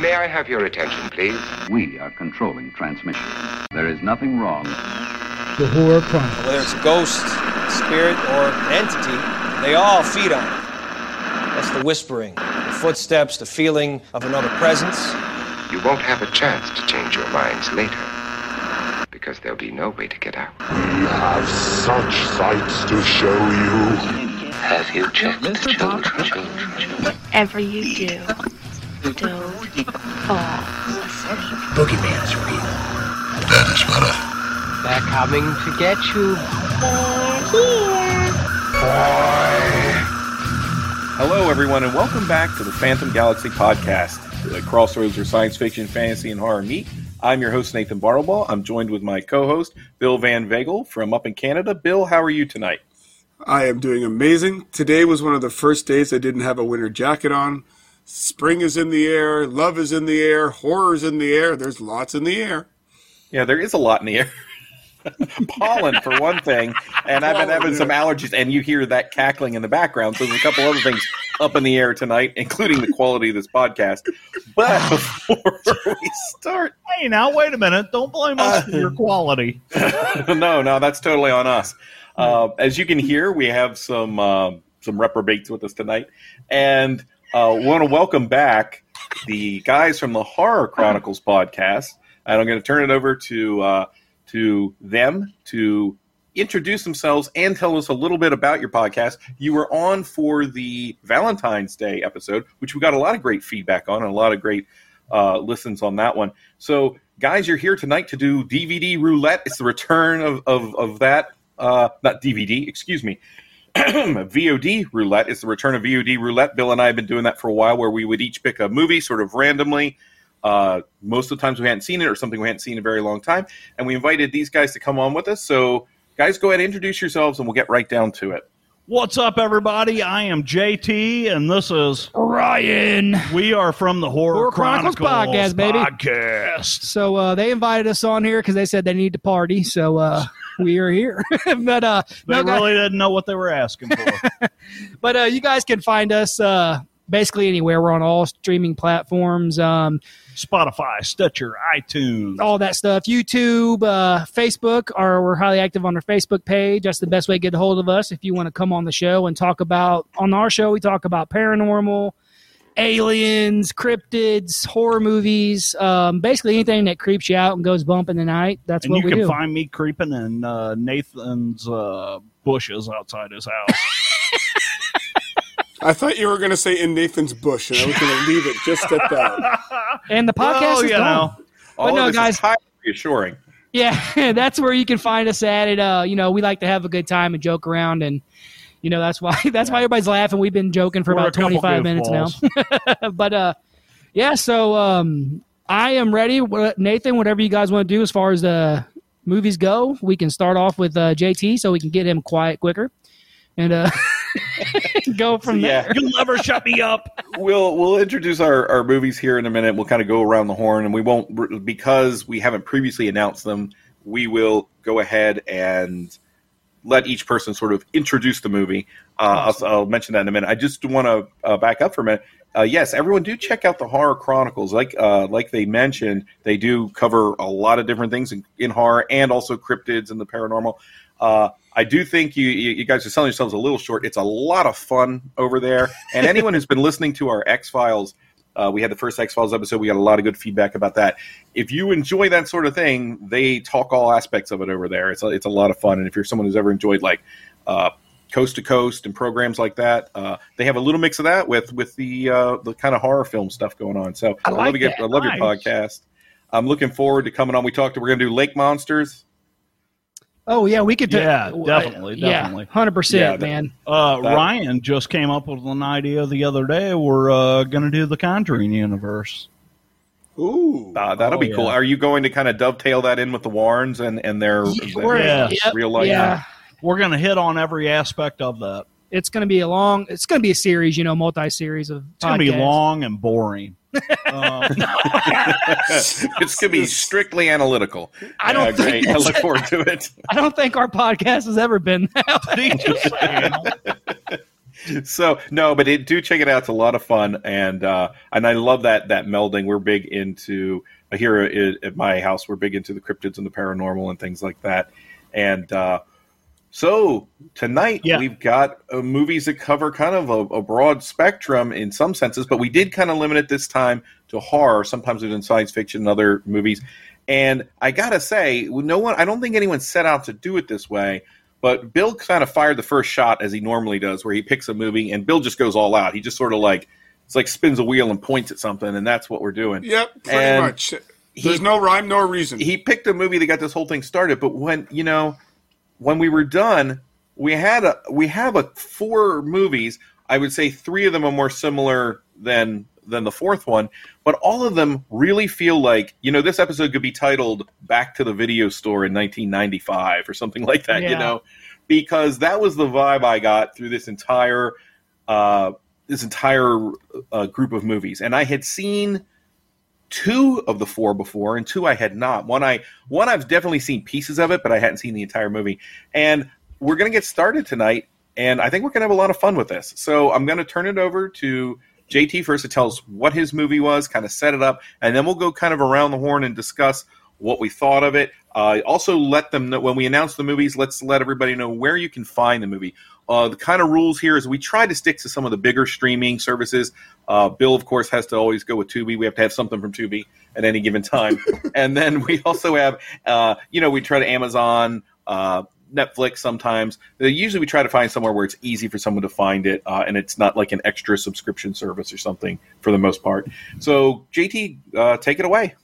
May I have your attention, please? We are controlling transmission. There is nothing wrong. The Horror Chronicles. Whether it's a ghost, spirit, or entity, they all feed on it. That's the whispering, the footsteps, the feeling of another presence. You won't have a chance to change your minds later. Because there'll be no way to get out. We have such sights to show you. Have you checked the children? Whatever you do, don't fall asleep. Boogeyman's real. That is better. They're coming to get you. Boy. Hello, everyone, and welcome back to the Phantom Galaxy podcast, the crossroads where science fiction, fantasy, and horror meet. I'm your host, Nathan Bartleball. I'm joined with my co host, Bill Van Vagel from up in Canada. Bill, how are you tonight? I am doing amazing. Today was one of the first days I didn't have a winter jacket on. Spring is in the air, love is in the air, horror is in the air. There's lots in the air. Yeah, there is a lot in the air. Pollen, for one thing, and I've been having some allergies, and you hear that cackling in the background. So there's a couple other things up in the air tonight, including the quality of this podcast. But before we start, Hey, now wait a minute! Don't blame us for your quality. no, no, that's totally on us. Uh, as you can hear, we have some uh, some reprobates with us tonight, and uh, want to welcome back the guys from the Horror Chronicles podcast. And I'm going to turn it over to uh, to them to introduce themselves and tell us a little bit about your podcast. You were on for the Valentine's Day episode, which we got a lot of great feedback on and a lot of great uh, listens on that one. So, guys, you're here tonight to do DVD roulette. It's the return of of, of that, uh, not DVD, excuse me. VOD roulette is the return of VOD roulette. Bill and I have been doing that for a while, where we would each pick a movie sort of randomly. Uh, most of the times we hadn't seen it or something we hadn't seen in a very long time, and we invited these guys to come on with us. So, guys, go ahead and introduce yourselves, and we'll get right down to it. What's up, everybody? I am JT, and this is Ryan. we are from the Horror, Horror Chronicles podcast, baby. Podcast. So uh, they invited us on here because they said they need to party. So uh, we are here. but uh, They no, guys- really didn't know what they were asking for. but uh, you guys can find us uh, basically anywhere. We're on all streaming platforms. Um, Spotify, Stitcher, iTunes. all that stuff. YouTube, uh, Facebook, or we're highly active on our Facebook page. That's the best way to get a hold of us if you want to come on the show and talk about. On our show, we talk about paranormal, aliens, cryptids, horror movies, um, basically anything that creeps you out and goes bump in the night. That's and what you we can do. find me creeping in uh, Nathan's uh, bushes outside his house. I thought you were going to say in Nathan's bush, and I was going to leave it just at that. and the podcast Well, is you gone. know, All But no, of this guys- is highly reassuring. Yeah, that's where you can find us at. It, uh, you know, we like to have a good time and joke around, and you know that's why that's why everybody's laughing. We've been joking for We're about twenty five minutes now. but uh, yeah, so um, I am ready. Nathan, whatever you guys want to do as far as the movies go, we can start off with uh, JT so we can get him quiet quicker, and uh, go from there. Yeah. you'll never shut me up. we'll we'll introduce our, our movies here in a minute. We'll kind of go around the horn, and we won't because we haven't previously announced them. We will go ahead and let each person sort of introduce the movie. Uh, I'll, I'll mention that in a minute. I just want to uh, back up for a minute. Uh, yes, everyone do check out the Horror Chronicles. Like uh, like they mentioned, they do cover a lot of different things in, in horror and also cryptids and the paranormal. Uh, I do think you, you you guys are selling yourselves a little short. It's a lot of fun over there, and anyone who's been listening to our X Files, uh, we had the first X Files episode. We got a lot of good feedback about that. If you enjoy that sort of thing, they talk all aspects of it over there. It's a, it's a lot of fun, and if you're someone who's ever enjoyed like uh, Coast to Coast and programs like that, uh, they have a little mix of that with with the uh, the kind of horror film stuff going on. So I, like love, you, that. I love your podcast. I'm looking forward to coming on. We talked. We're going to do Lake Monsters. Oh yeah, we could. Do yeah, definitely, yeah, definitely. hundred Yeah, percent, that- man. Uh, Ryan just came up with an idea the other day. We're uh, going to do the Conjuring universe. Ooh. Uh, that'll Oh, be cool. yeah. Are you going to kind of dovetail that in with the Warrens and and their, their Yeah. Yep, real life? yeah. We're going to hit on every aspect of that. It's going to be a long. It's going to be a series, you know, multi series of. It's going to be long and boring. Um, it's going to be strictly analytical. I don't Yeah, think great. I look forward to it. I don't think our podcast has ever been that way. so no, but it, do check it out. It's a lot of fun, and uh, and I love that that melding. We're big into uh, here at, at my house. We're big into the cryptids and the paranormal and things like that. And uh, so tonight Yeah. we've got uh, movies that cover kind of a, a broad spectrum in some senses, but we did kind of limit it this time to horror. Sometimes we've done science fiction and other movies. And I gotta say, no one. I don't think anyone set out to do it this way. But Bill kind of fired the first shot as he normally does, where he picks a movie and Bill just goes all out. He just sort of like it's like spins a wheel and points at something, and that's what we're doing. Yep, pretty And much. There's no rhyme, no reason. He picked a movie that got this whole thing started, but when you know when we were done, we had a we have a four movies. I would say three of them are more similar than than the fourth one, but all of them really feel like you know this episode could be titled "Back to the Video Store in 1995" or something like that. You know, because that was the vibe I got through this entire uh, this entire uh, group of movies, and I had seen two of the four before, and two I had not. One I one I've definitely seen pieces of it, but I hadn't seen the entire movie. And we're gonna get started tonight, and I think we're gonna have a lot of fun with this. So I'm gonna turn it over to JT first to tell us what his movie was, kind of set it up, and then we'll go kind of around the horn and discuss what we thought of it. Uh, also, let them know when we announce the movies. Let's let everybody know where you can find the movie. Uh, the kind of rules here is we try to stick to some of the bigger streaming services. Uh, Bill, of course, has to always go with Tubi. We have to have something from Tubi at any given time. and then we also have, uh, you know, we try to Amazon, uh, Netflix sometimes. Usually we try to find somewhere where it's easy for someone to find it uh, and it's not like an extra subscription service or something for the most part. So, JT, uh, take it away.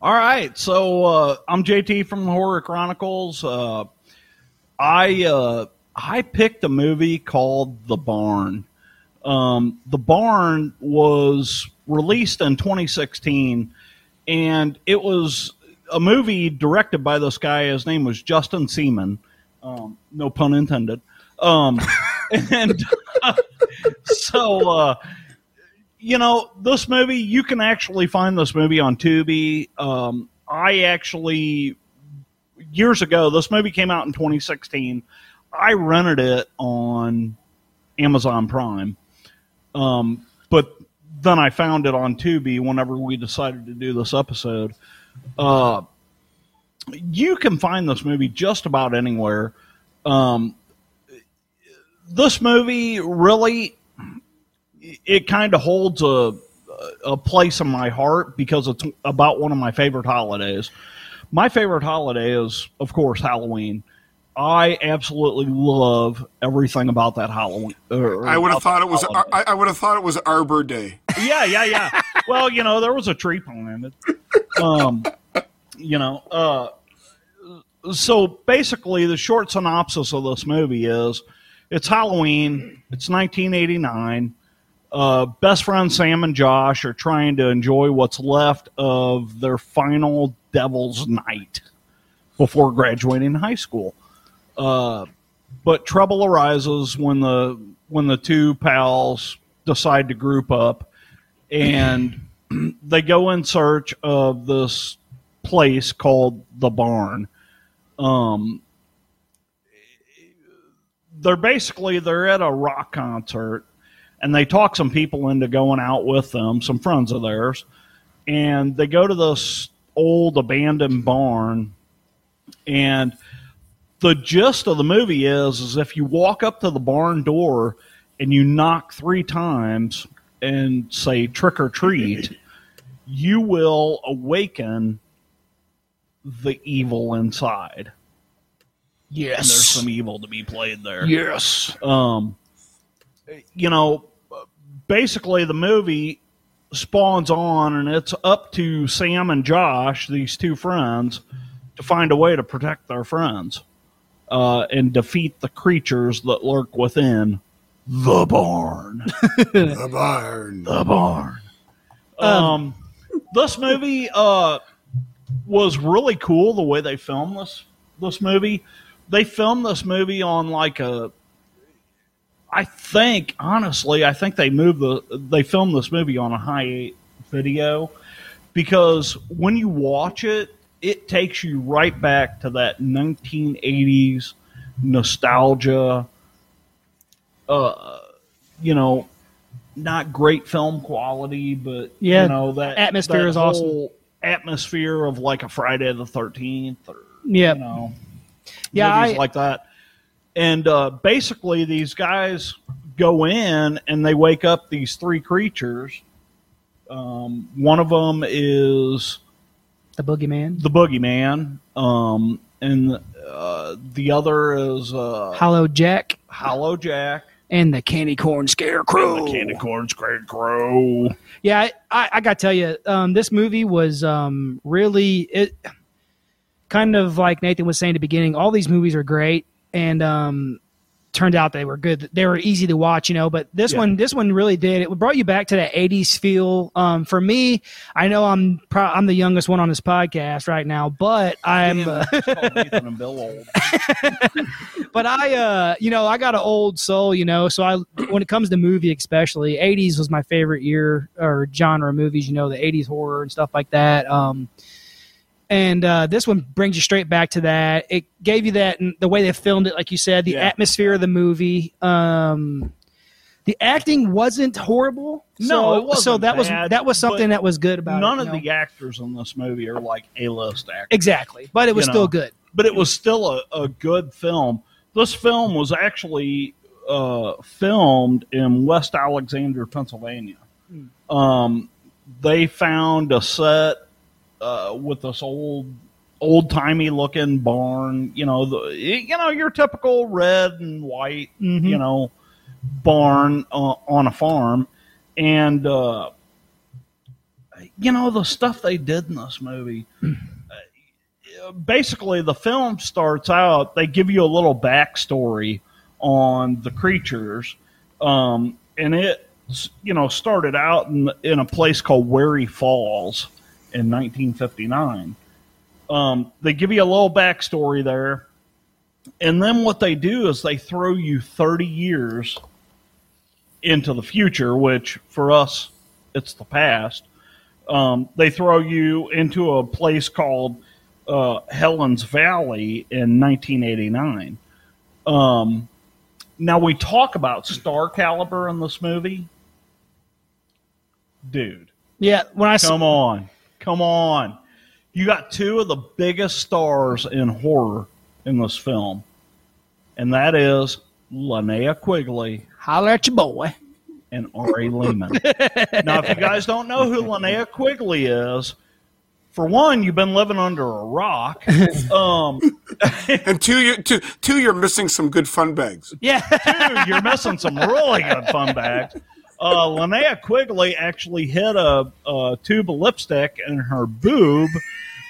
All right, so uh, I'm JT from the Horror Chronicles. Uh, I uh, I picked a movie called The Barn. Um, the Barn was released in 2016, and it was a movie directed by this guy. His name was Justin Seaman. Um, no pun intended. Um, and so. Uh, you know, this movie, you can actually find this movie on Tubi. Um, I actually, years ago, this movie came out in 2016. I rented it on Amazon Prime. Um, but then I found it on Tubi whenever we decided to do this episode. Uh, you can find this movie just about anywhere. Um, this movie really it kind of holds a a place in my heart because it's about one of my favorite holidays. My favorite holiday is, of course, Halloween. I absolutely love everything about that Halloween. or I would have thought it was. holiday. I, I would have thought it was Arbor Day. yeah, yeah, yeah. well, you know, there was a tree planted. Um, you know, uh, so basically, the short synopsis of this movie is: it's Halloween. It's 1989. Uh, best friends Sam and Josh are trying to enjoy what's left of their final Devil's Night before graduating high school. Uh, but trouble arises when the when the two pals decide to group up and they go in search of this place called the barn. Um they're basically they're at a rock concert and they talk some people into going out with them some friends of theirs and they go to this old abandoned barn and the gist of the movie is is if you walk up to the barn door and you knock three times and say trick or treat, you will awaken the evil inside. Yes. And there's some evil to be played there. Yes. Um, you know, basically the movie spawns on, and it's up to Sam and Josh, these two friends, to find a way to protect their friends uh, and defeat the creatures that lurk within the barn. the barn. The barn. Um, this movie uh, was really cool the way they filmed this this movie. They filmed this movie on like a I think honestly, I think they moved the they filmed this movie on a high eight video because when you watch it, it takes you right back to that 1980s nostalgia. Uh, you know, not great film quality, but Yeah, you know that atmosphere that is awesome. Atmosphere of like a Friday the Thirteenth, or Yep. you know, Yeah, movies I- like that. And uh, basically, these guys go in and they wake up these three creatures. Um, one of them is the boogeyman, the boogeyman, um, and uh, the other is uh, Hollow Jack, Hollow Jack, and the candy corn scarecrow. the candy corn scarecrow. Yeah, I, I, I got to tell you, um, this movie was um, really it. Kind of like Nathan was saying at the beginning, all these movies are great, and um, turned out they were good. They were easy to watch, you know. But this Yeah. one, this one really did. It brought you back to that '80s feel. Um, for me, I know I'm pro- I'm the youngest one on this podcast right now, but I'm. Damn, it's called Nathan and Bill old. but I, uh, you know, I got an old soul, you know. So I, when it comes to movie, especially '80s was my favorite year or genre of movies. You know, the '80s horror and stuff like that. Um, and uh, this one brings you straight back to that. It gave you that and the way they filmed it, like you said, the Yeah. atmosphere of the movie. Um, the acting wasn't horrible. No, so, it wasn't so that was that was something that was good about None it. of know? the actors in this movie are like A-list actors. exactly, but it was still know. good. but it was still a, a good film. This film was actually uh, filmed in West Alexander, Pennsylvania. Um, they found a set uh, with this old, old timey looking barn. You know, the you know your typical red and white. Mhm. You know, barn uh, on a farm, and uh, you know the stuff they did in this movie basically the film starts out they give you a little backstory on the creatures um, and it you know started out in, in a place called Wary Falls in 1959 um, they give you a little backstory there. And then what they do is they throw you 30 years into the future which for us it's the past. Um, they throw you into a place called uh, Helen's Valley in 1989. Um, now we talk about star caliber in this movie, dude. Yeah, when I Come on, come on! You got two of the biggest stars in horror in this film, and that is Linnea Quigley holler at your boy. and Ari Lehman. now, if you guys don't know who Linnea Quigley is, for one, you've been living under a rock. Um, and two, you two, two, you're missing some good fun bags. Yeah, two, you're missing some really good fun bags. Uh, Linnea Quigley actually hid a, a tube of lipstick in her boob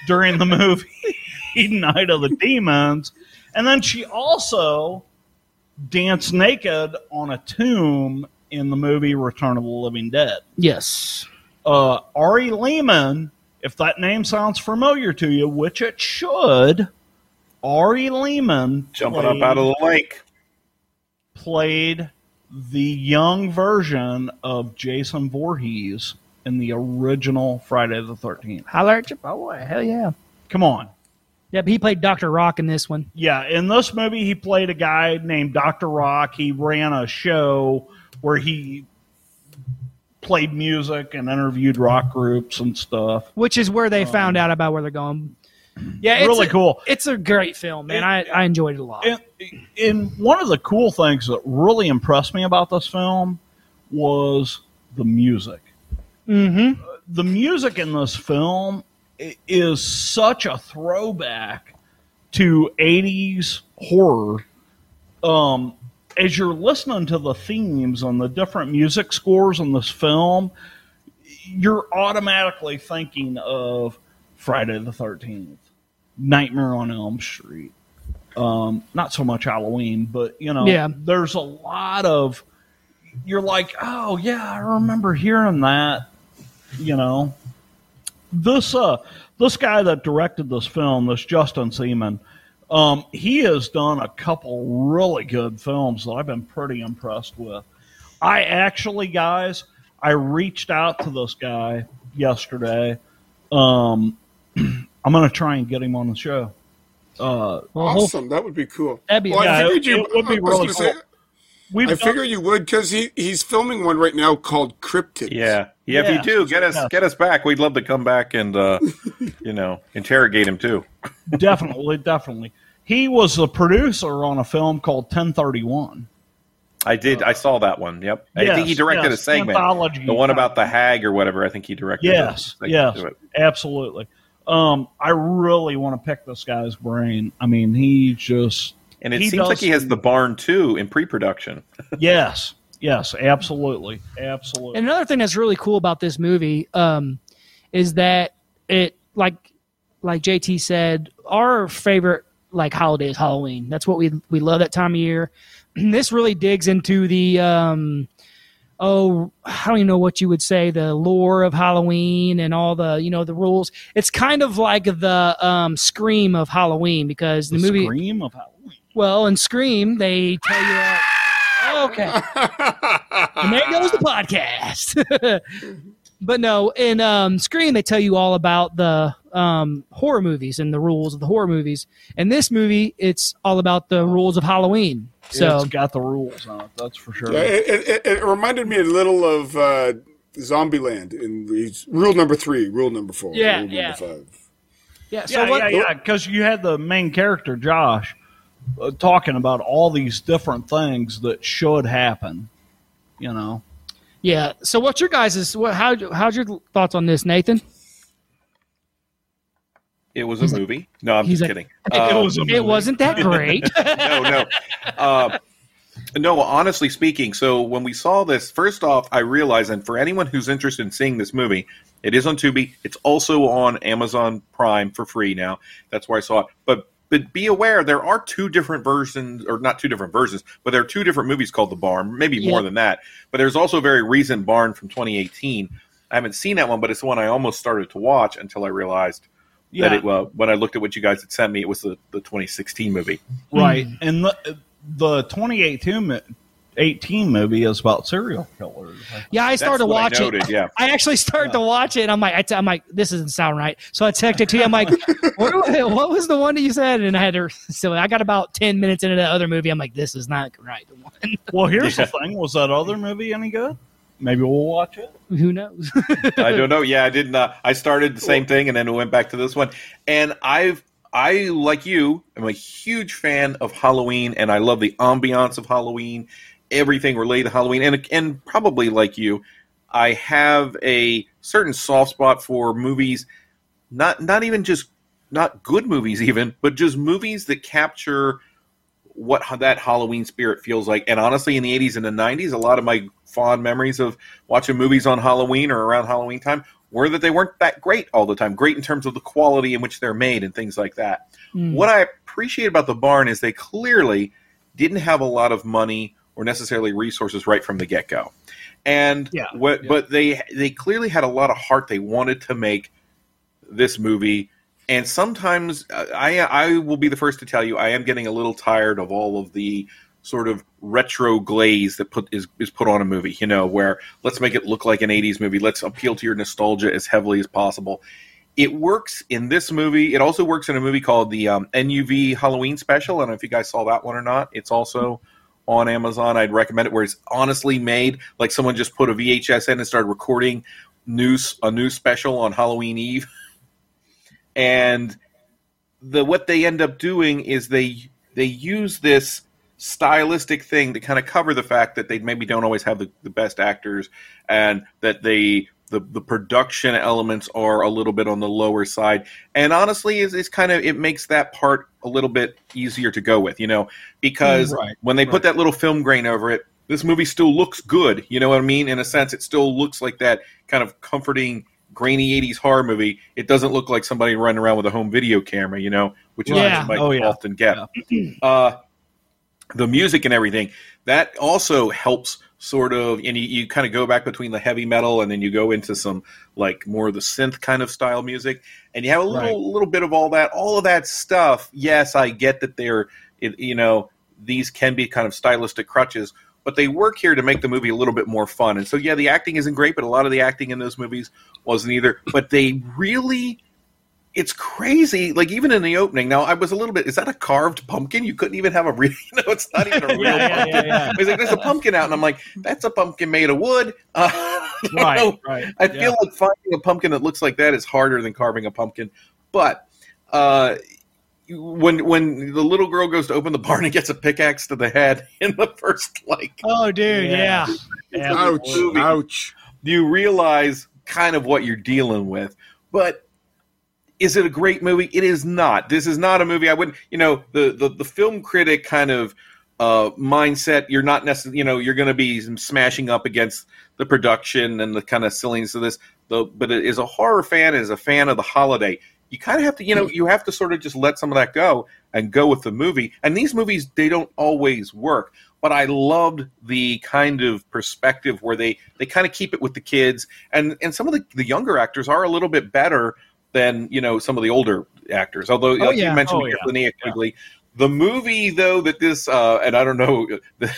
during the movie Night of the Demons, and then she also danced naked on a tomb in the movie Return of the Living Dead. Yes. Uh, Ari Lehman, if that name sounds familiar to you, which it should, Ari Lehman Jumping up out of the lake. played the young version of Jason Voorhees in the original Friday the 13th. Holler at your boy. Hell yeah. Come on. Yeah, he played Dr. Rock in this one. Yeah, in this movie, he played a guy named Dr. Rock. He ran a show where he played music and interviewed rock groups and stuff. Which is where they um, found out about where they're going. Yeah, it's Really a- cool. It's a great film, man. I, I enjoyed it a lot. And, and one of the cool things that really impressed me about this film was the music. Mm-hmm. The music in this film is such a throwback to 80s horror. Um, as you're listening to the themes and the different music scores in this film, you're automatically thinking of Friday the 13th, Nightmare on Elm Street. Um, not so much Halloween, but you know, Yeah. there's a lot of you're like, oh yeah, I remember hearing that. You know, this uh, this guy that directed this film, this Justin Seaman, um, he has done a couple really good films that I've been pretty impressed with. I actually, guys, I reached out to this guy yesterday. Um, I'm going to try and get him on the show. Uh, awesome, that would be cool. That'd be well, I figured you. it would be really gonna say. We've I done- figure you would because he, he's filming one right now called Cryptid. Yeah, yeah. If you do, get us yes. get us back. We'd love to come back and uh, you know interrogate him too. definitely, definitely. He was a producer on a film called 1031. I did. I saw that one. Yep. I think he directed yes, a segment. The one about the hag or whatever. I think he directed. Yes, yes, absolutely. Um, I really want to pick this guy's brain. I mean, he just And it he seems like he has the barn too in pre-production. yes, yes, absolutely, absolutely. And another thing that's really cool about this movie um, is that it, like, like JT said, our favorite like holiday is Halloween. That's what we we love that time of year. this really digs into the um, oh, I don't even know what you would say, the lore of Halloween and all the you know the rules. It's kind of like the um, Scream of Halloween because the, the movie. Scream of Halloween. Well, in Scream, they tell you. All, okay. and there goes the podcast. but no, in um, Scream, they tell you all about the um, horror movies and the rules of the horror movies. And this movie, it's all about the rules of Halloween. So it's got the rules on it. That's for sure. Yeah, it, it, it reminded me a little of uh, Zombieland in the- rule number three, rule number four, Yeah, rule yeah. number five. yeah, so yeah, what? yeah, yeah. Because you had the main character Josh uh, talking about all these different things that should happen. You know, Yeah. So what's your guys' what? How how's your thoughts on this, Nathan? It was a movie. No, I'm he's just like- kidding. It Um, was. It wasn't that great. no, no. Uh, no, honestly speaking, so when we saw this, first off, I realized, and for anyone who's interested in seeing this movie, it is on Tubi. It's also on Amazon Prime for free now. That's where I saw it. But but be aware, there are two different versions, or not two different versions, but there are two different movies called The Barn, maybe more than that. But there's also a very recent Barn from 2018. I haven't seen that one, but it's the one I almost started to watch until I realized Yeah. that it, uh, when I looked at what you guys had sent me, it was the, the 2016 movie. right? And the the 2018 18 movie is about serial killers. Yeah, I started to what I watch noted, it. yeah. I actually started to watch it, and I'm like, I t- I'm like, this doesn't sound right. So I texted it to you. I'm like, what, do- what was the one that you said? And I had to. So I got about ten minutes into that other movie. I'm like, this is not right. The one. Well, here's Yeah. the thing: was that other movie any good? Maybe we'll watch it. Who knows? I don't know. Yeah, I didn't. Uh, I started the same thing and then went back to this one. And I've, I like you, I'm a huge fan of Halloween, and I love the ambiance of Halloween, everything related to Halloween, and and probably like you, I have a certain soft spot for movies, not not even just not good movies even, but just movies that capture what that Halloween spirit feels like. And honestly, in the 80s and the 90s, a lot of my fond memories of watching movies on Halloween or around Halloween time were that they weren't that great all the time. Great in terms of the quality in which they're made and things like that. Mm. What I appreciate about the barn is they clearly didn't have a lot of money or necessarily resources right from the get go. And Yeah, what, yeah. but they they clearly had a lot of heart. They wanted to make this movie and sometimes uh, I I will be the first to tell you I am getting a little tired of all of the sort of retro glaze that put is, is put on a movie. You know, where let's make it look like an '80s movie. Let's appeal to your nostalgia as heavily as possible. It works in this movie. It also works in a movie called the um, WNUF Halloween Special. I don't know if you guys saw that one or not. It's also on Amazon. I'd recommend it. Where it's honestly made like someone just put a VHS in and started recording news a new special on Halloween Eve and the what they end up doing is they they use this stylistic thing to kind of cover the fact that they maybe don't always have the, the best actors and that they the, the production elements are a little bit on the lower side. And honestly is is kind of it makes that part a little bit easier to go with you know because Right, when they put that little film grain over it this movie still looks good you know what i mean? In a sense it still looks like that kind of comforting grainy 80s horror movie it doesn't look like somebody running around with a home video camera you know which is Yeah. what you might Oh, yeah. often get uh, the music and everything that also helps sort of and you, you kind of go back between the heavy metal and then you go into some like more of the synth kind of style music and you have a little Right. little bit of all that all of that stuff yes i get that they're it, you know these can be kind of stylistic crutches but they work here to make the movie a little bit more fun and so yeah the acting isn't great but a lot of the acting in those movies wasn't either but they really it's crazy. Like even in the opening, now I was a little bit. Is that a carved pumpkin? You couldn't even have a real. No, it's not even a real Yeah, pumpkin. yeah, yeah. He's like, "There's a pumpkin out," and I'm like, "That's a pumpkin made of wood." Uh, Right, know, right, I feel like finding a pumpkin that looks like that is harder than carving a pumpkin. But uh, when when the little girl goes to open the barn and gets a pickaxe to the head in the first like Oh, dude, yeah. Yeah. Ouch! movie. Ouch! you realize kind of what you're dealing with. But is it a great movie? It is not. This is not a movie I wouldn't. You know, the the, the film critic kind of uh, mindset. You're not necessarily. You know, you're going to be smashing up against the production and the kind of silliness of this. The but as a horror fan, as a fan of the holiday, you kind of have to. You know, you have to sort of just let some of that go and go with the movie. And these movies, they don't always work. But I loved the kind of perspective where they, they kind of keep it with the kids, and and some of the, the younger actors are a little bit better than you know some of the older actors. Although, like yeah. you mentioned, Oh, yeah. Quigley, the movie though that this uh, and I don't know.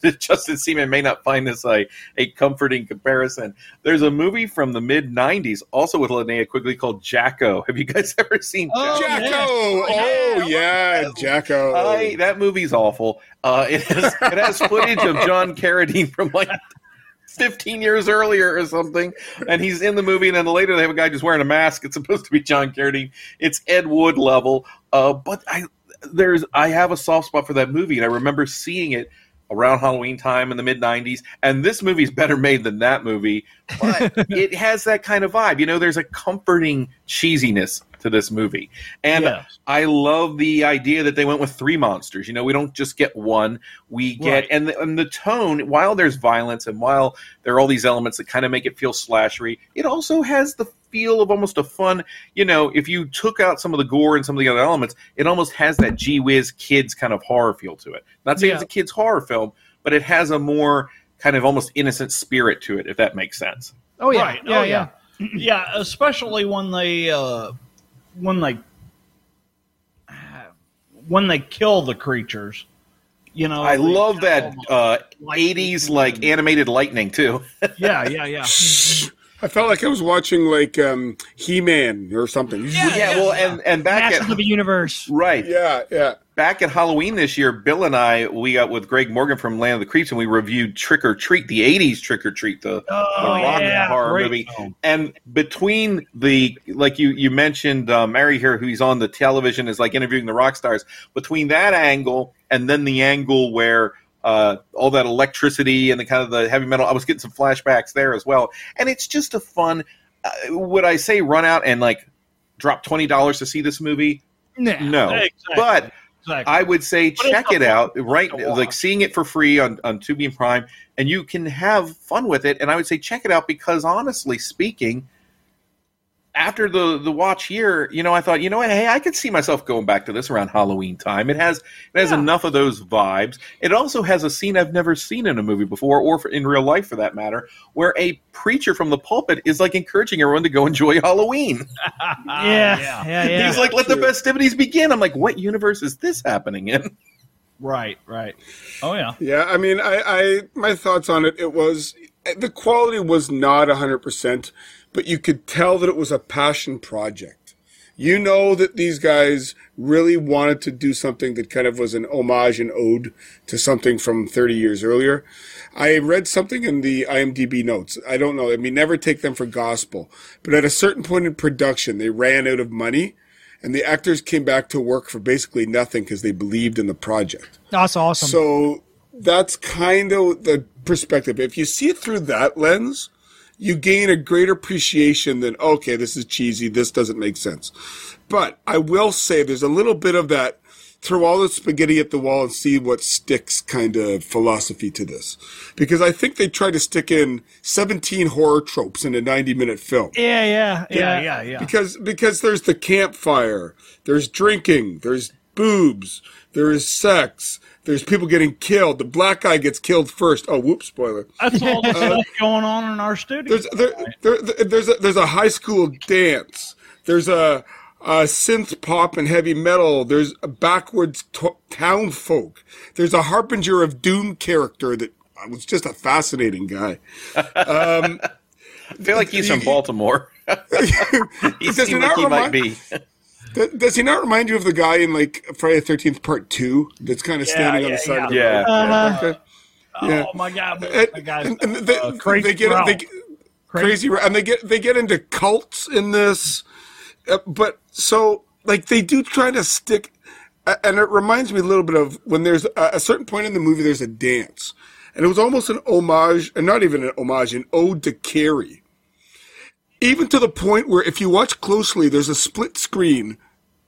that Justin Seaman may not find this a, a comforting comparison. There's a movie from the mid '90s, also with Linnea Quigley, called Jack-O. Have you guys ever seen Oh, Jack-O? Jack-O! Oh yeah, Jack-O! I, that movie's awful. Uh, it has it has footage of John Carradine from like 15 years earlier or something, and he's in the movie. And then later they have a guy just wearing a mask. It's supposed to be John Carradine. It's Ed Wood level. Uh, but I there's I have a soft spot for that movie, and I remember seeing it around Halloween time in the mid 90s. And this movie's better made than that movie, but it has that kind of vibe. You know, there's a comforting cheesiness to this movie. And. I love the idea that they went with three monsters. You know, we don't just get one. We get Right. and the, and the tone. While there's violence and while there are all these elements that kind of make it feel slashery, it also has the feel of almost a fun. You know, if you took out some of the gore and some of the other elements, it almost has that gee whiz kids kind of horror feel to it. Not saying it's a kids horror film, but it has a more kind of almost innocent spirit to it, if that makes sense. Oh, yeah. Right. Yeah, oh, yeah. yeah. yeah, especially when they uh, when they when they kill the creatures. You know, I love that uh, 80s like animated lightning too. yeah, yeah, yeah. I felt like I was watching like um, He-Man or something. yeah, well, and and back Masters at of the Universe. right yeah, yeah. back at Halloween this year, Bill and I we got with Greg Morgan from Land of the Creeps, and we reviewed Trick or Treat, the '80s Trick or Treat, the, Oh, the rock yeah. horror Great movie. film. And between the like you you mentioned uh, Mary here, who's on the television is like interviewing the rock stars. Between that angle and then the angle where uh, all that electricity and the kind of the heavy metal, I was getting some flashbacks there as well. And it's just a fun. Uh, would I say run out and like drop twenty dollars to see this movie? Nah. No, Exactly. but Exactly. I would say But check it out. Right, like seeing it for free on on Tubi and Prime, and you can have fun with it. And I would say check it out because honestly speaking, after the the watch here, you know, I thought, you know what, hey, I could see myself going back to this around Halloween time. It has it has enough of those vibes. It also has a scene I've never seen in a movie before, or for, in real life for that matter, where a preacher from the pulpit is like encouraging everyone to go enjoy Halloween. Yeah, yeah, yeah. He's like, let the festivities begin. I'm like, what universe is this happening in? right, right. Oh yeah. Yeah, I mean, I, I my thoughts on it. It was the quality was not hundred percent, but you could tell that it was a passion project. You know that these guys really wanted to do something that kind of was an homage and ode to something from 30 years earlier. I read something in the IMDb notes. I don't know. I mean, never take them for gospel. But at a certain point in production, they ran out of money and the actors came back to work for basically nothing because they believed in the project. That's awesome. So that's kind of the perspective. If you see it through that lens, you gain a greater appreciation than, okay, this is cheesy, this doesn't make sense. But I will say there's a little bit of that throw all the spaghetti at the wall and see what sticks kind of philosophy to this. Because I think they tried to stick in 17 horror tropes in a 90 minute film. yeah, yeah, yeah, Yeah, yeah, yeah. Because because there's the campfire, there's drinking, there's boobs, there is sex, there's people getting killed. The black guy gets killed first. Oh, whoops, spoiler. That's all the uh, stuff going on in our studio. There's there, there, there- there's a, there's a high school dance. There's a, a synth pop and heavy metal. There's a backwards to- town folk. There's a harbinger of doom character that was just a fascinating guy. Um, I feel like he's from Baltimore. he Does seems like not he might be. Does, does he not remind you of the guy in like Friday the Thirteenth Part Two that's kind of Yeah, standing on the side yeah. of the Yeah. Uh-huh. Okay. Yeah. Oh my god, And- my god, and- and they, uh, crazy they get they, get- crazy, Ra- and they get they get into cults in this, uh, but so like they do try to stick, uh, and it reminds me a little bit of when there's a, a certain point in the movie there's a dance, and it was almost an homage, and not even an homage, an ode to Carrie. Even to the point where if you watch closely, there's a split screen.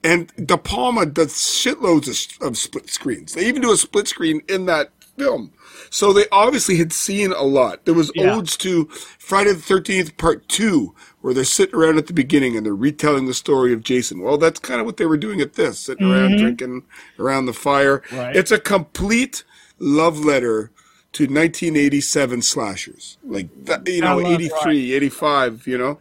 And De Palma does shitloads of, of split screens. They even do a split screen in that film. So they obviously had seen a lot. There was Yeah. odes to Friday the 13th Part 2, where they're sitting around at the beginning and they're retelling the story of Jason. Well, that's kind of what they were doing at this, sitting around mm-hmm. drinking around the fire. Right. It's a complete love letter to 1987 slashers. Like, that, you know, I love- 83, 85, you know?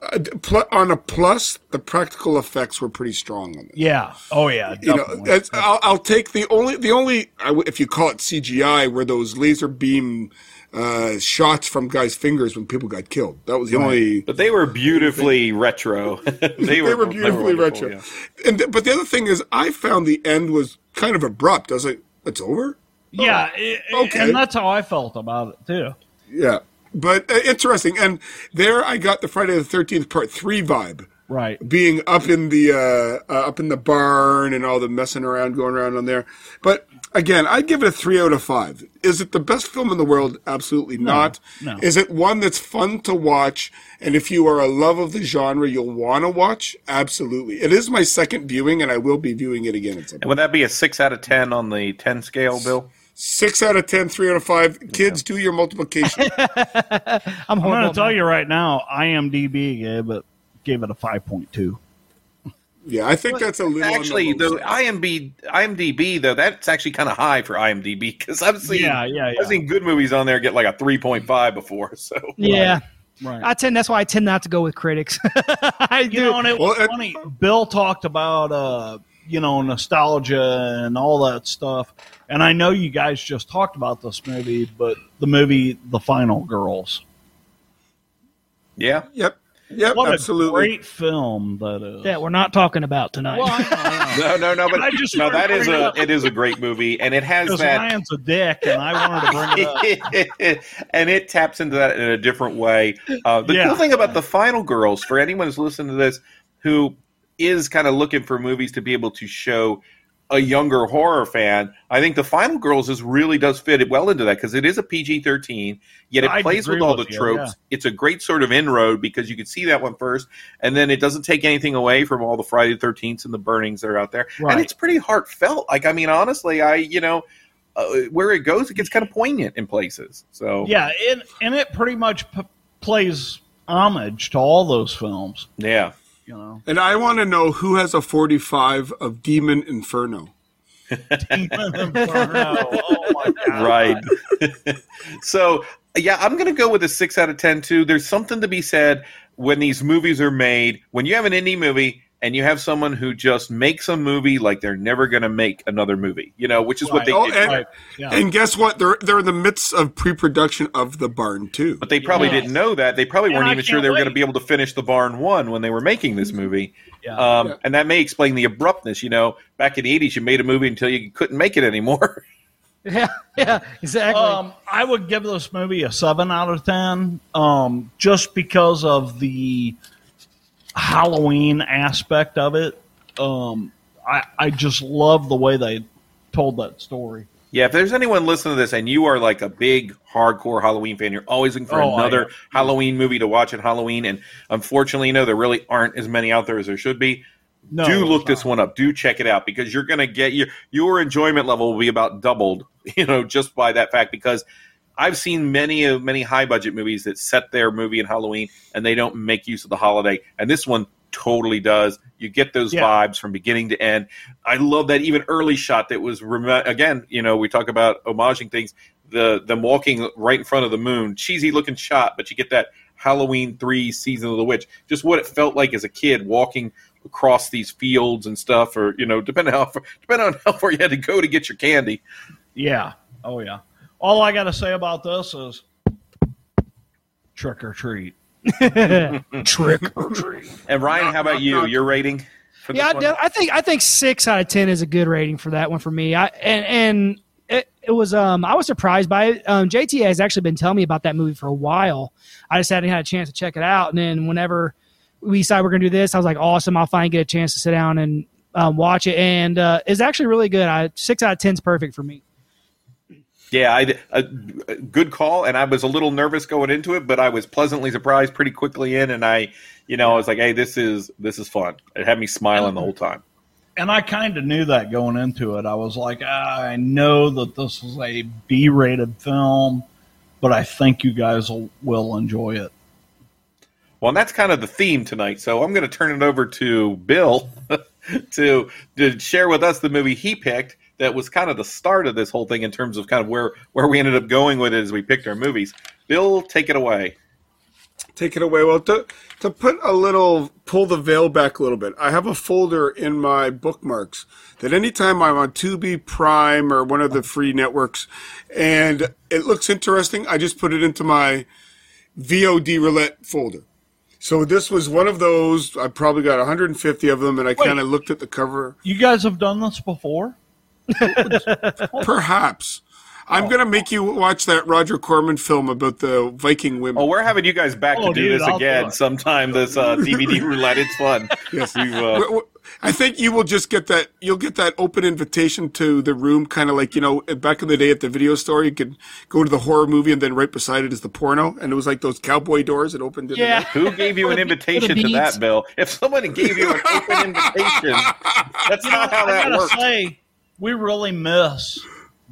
Uh, pl- on a plus, the practical effects were pretty strong on this. Yeah. Oh yeah. You know, definitely. that's, I'll, I'll take the only the only I w- if you call it CGI were those laser beam uh, shots from guys' fingers when people got killed. That was the only. But they were beautifully retro. they, They were beautifully wonderful, retro. yeah. And th- but the other thing is, I found the end was kind of abrupt. I was like, "It's over." Yeah. it- it- okay. And that's how I felt about it too. Yeah, but uh, interesting. And there, I got the Friday the Thirteenth Part Three vibe. Right. being up in the uh, uh, up in the barn and all the messing around going around on there. But again, I'd give it a three out of five. Is it the best film in the world? Absolutely not. no. Is it one that's fun to watch? And if you are a love of the genre, you'll want to watch. Absolutely, it is my second viewing, and I will be viewing it again at some And point. would that be a six out of ten on the ten scale, Bill? Six out of ten, three out of five. Kids, do your multiplication. I'm I'm going to tell you right now, IMDb gave it gave it a five point two. yeah, I think that's a little Actually, low the side. IMDb, IMDb though, that's actually kind of high for IMDb because I've seen Yeah, yeah, yeah. I've seen good movies on there get like a three point five before. So Yeah. Right. I tend. That's why I tend not to go with critics. I do. you know, and it was Well, it- funny. Bill talked about uh, you know nostalgia and all that stuff, and I know you guys just talked about this movie, but the movie The Final Girls. yeah, Yep, yep, What absolutely. a great film that is. that we're not talking about tonight. Well, I know, I no, no, no, but I just no, wanted that to is bring it a up. it is a great movie, and it has Because that. Ryan's a dick, and I wanted to bring it up. and it taps into that in a different way. Uh, the Yeah. cool thing about the Final Girls, for anyone who's listening to this, who is kind of looking for movies to be able to show a younger horror fan, I think the Final Girls is really does fit it well into that because it is a PG thirteen, yet it I plays with all with the you, tropes. yeah. It's a great sort of inroad because you can see that one first, and then it doesn't take anything away from all the Friday the Thirteenth and the burnings that are out there, Right. and it's pretty heartfelt. Like I mean, honestly, I you know. Uh, where it goes, it gets kind of poignant in places. So Yeah, it, and it pretty much p- plays homage to all those films. yeah. You know, And I want to know who has a 45 of Demon Inferno. Demon Inferno. Oh my god! right. so yeah, I'm going to go with a six out of ten too. There's something to be said when these movies are made. When you have an indie movie and you have someone who just makes a movie like they're never going to make another movie, you know, which is what they Oh, did. and, Right. Yeah. and guess what? They're they're in the midst of pre-production of the barn too. but they probably Yeah. didn't know that. They probably And weren't I even sure can't they were going to be able to finish the Barn One when they were making this movie. Yeah. Um, Yeah. And that may explain the abruptness. You know, back in the '80s, you made a movie until you couldn't make it anymore. yeah, yeah, exactly. Um, I would give this movie a seven out of ten, um, just because of the Halloween aspect of it. Um, I, I just love the way they told that story. Yeah, if there's anyone listening to this and you are like a big hardcore Halloween fan, you're always looking for Oh, another. Halloween movie to watch at Halloween, and unfortunately, you know, there really aren't as many out there as there should be. No, Do look this one up. Do check it out because you're going to get your your enjoyment level will be about doubled, you know, just by that fact. Because I've seen many of many high budget movies that set their movie in Halloween and they don't make use of the holiday, and this one totally does. You get those Yeah. vibes from beginning to end. I love that even early shot that was rem- again. You know, we talk about homaging things. The them walking right in front of the moon, cheesy looking shot, but you get that Halloween three season of the witch. Just what it felt like as a kid walking across these fields and stuff, or you know, depending how far, depending on how far you had to go to get your candy. Yeah. Oh yeah. All I got to say about this is trick or treat. Trick or treat. And Ryan, how about you? Your rating? For Yeah, I, this one? I think I think six out of ten is a good rating for that one for me. I and and it, it was um I was surprised by it. Um, JT has actually been telling me about that movie for a while. I just hadn't had a chance to check it out, and then whenever we decided we're gonna do this, I was like, awesome! I'll finally get a chance to sit down and um, watch it, and uh, it's actually really good. I six out of ten is perfect for me. Yeah, I a, a good call, and I was a little nervous going into it, but I was pleasantly surprised pretty quickly in, and I, you know, I was like, hey, this is this is fun. It had me smiling the whole time. and I kind of knew that going into it. I was like, ah, I know that this is a B-rated film, but I think you guys will, will enjoy it. Well, and that's kind of the theme tonight. So I'm going to turn it over to Bill to to share with us the movie he picked. That was kind of the start of this whole thing in terms of kind of where where we ended up going with it as we picked our movies. Bill, take it away. take it away. Well, to to put a little pull the veil back a little bit, I have a folder in my bookmarks that anytime I'm on Tubi, Prime, or one of the free networks, and it looks interesting, I just put it into my VOD roulette folder. So this was one of those. I probably got 150 of them, and I kind of looked at the cover. You guys have done this before? Perhaps. I'm going to make you watch that Roger Corman film about the Viking women. Oh, we're having you guys back Oh, to do dude, this I'll again do sometime. This uh, DVD roulette, it's fun. Yes, We've, uh, W- w- I think you will just get that. You'll get that open invitation to the room, kind of like you know, back in the day at the video store, you could go to the horror movie, and then right beside it is the porno, and it was like those cowboy doors that opened. in the night. Who gave you an invitation to that, Bill? If someone gave you an open invitation, that's not how I that works. We really miss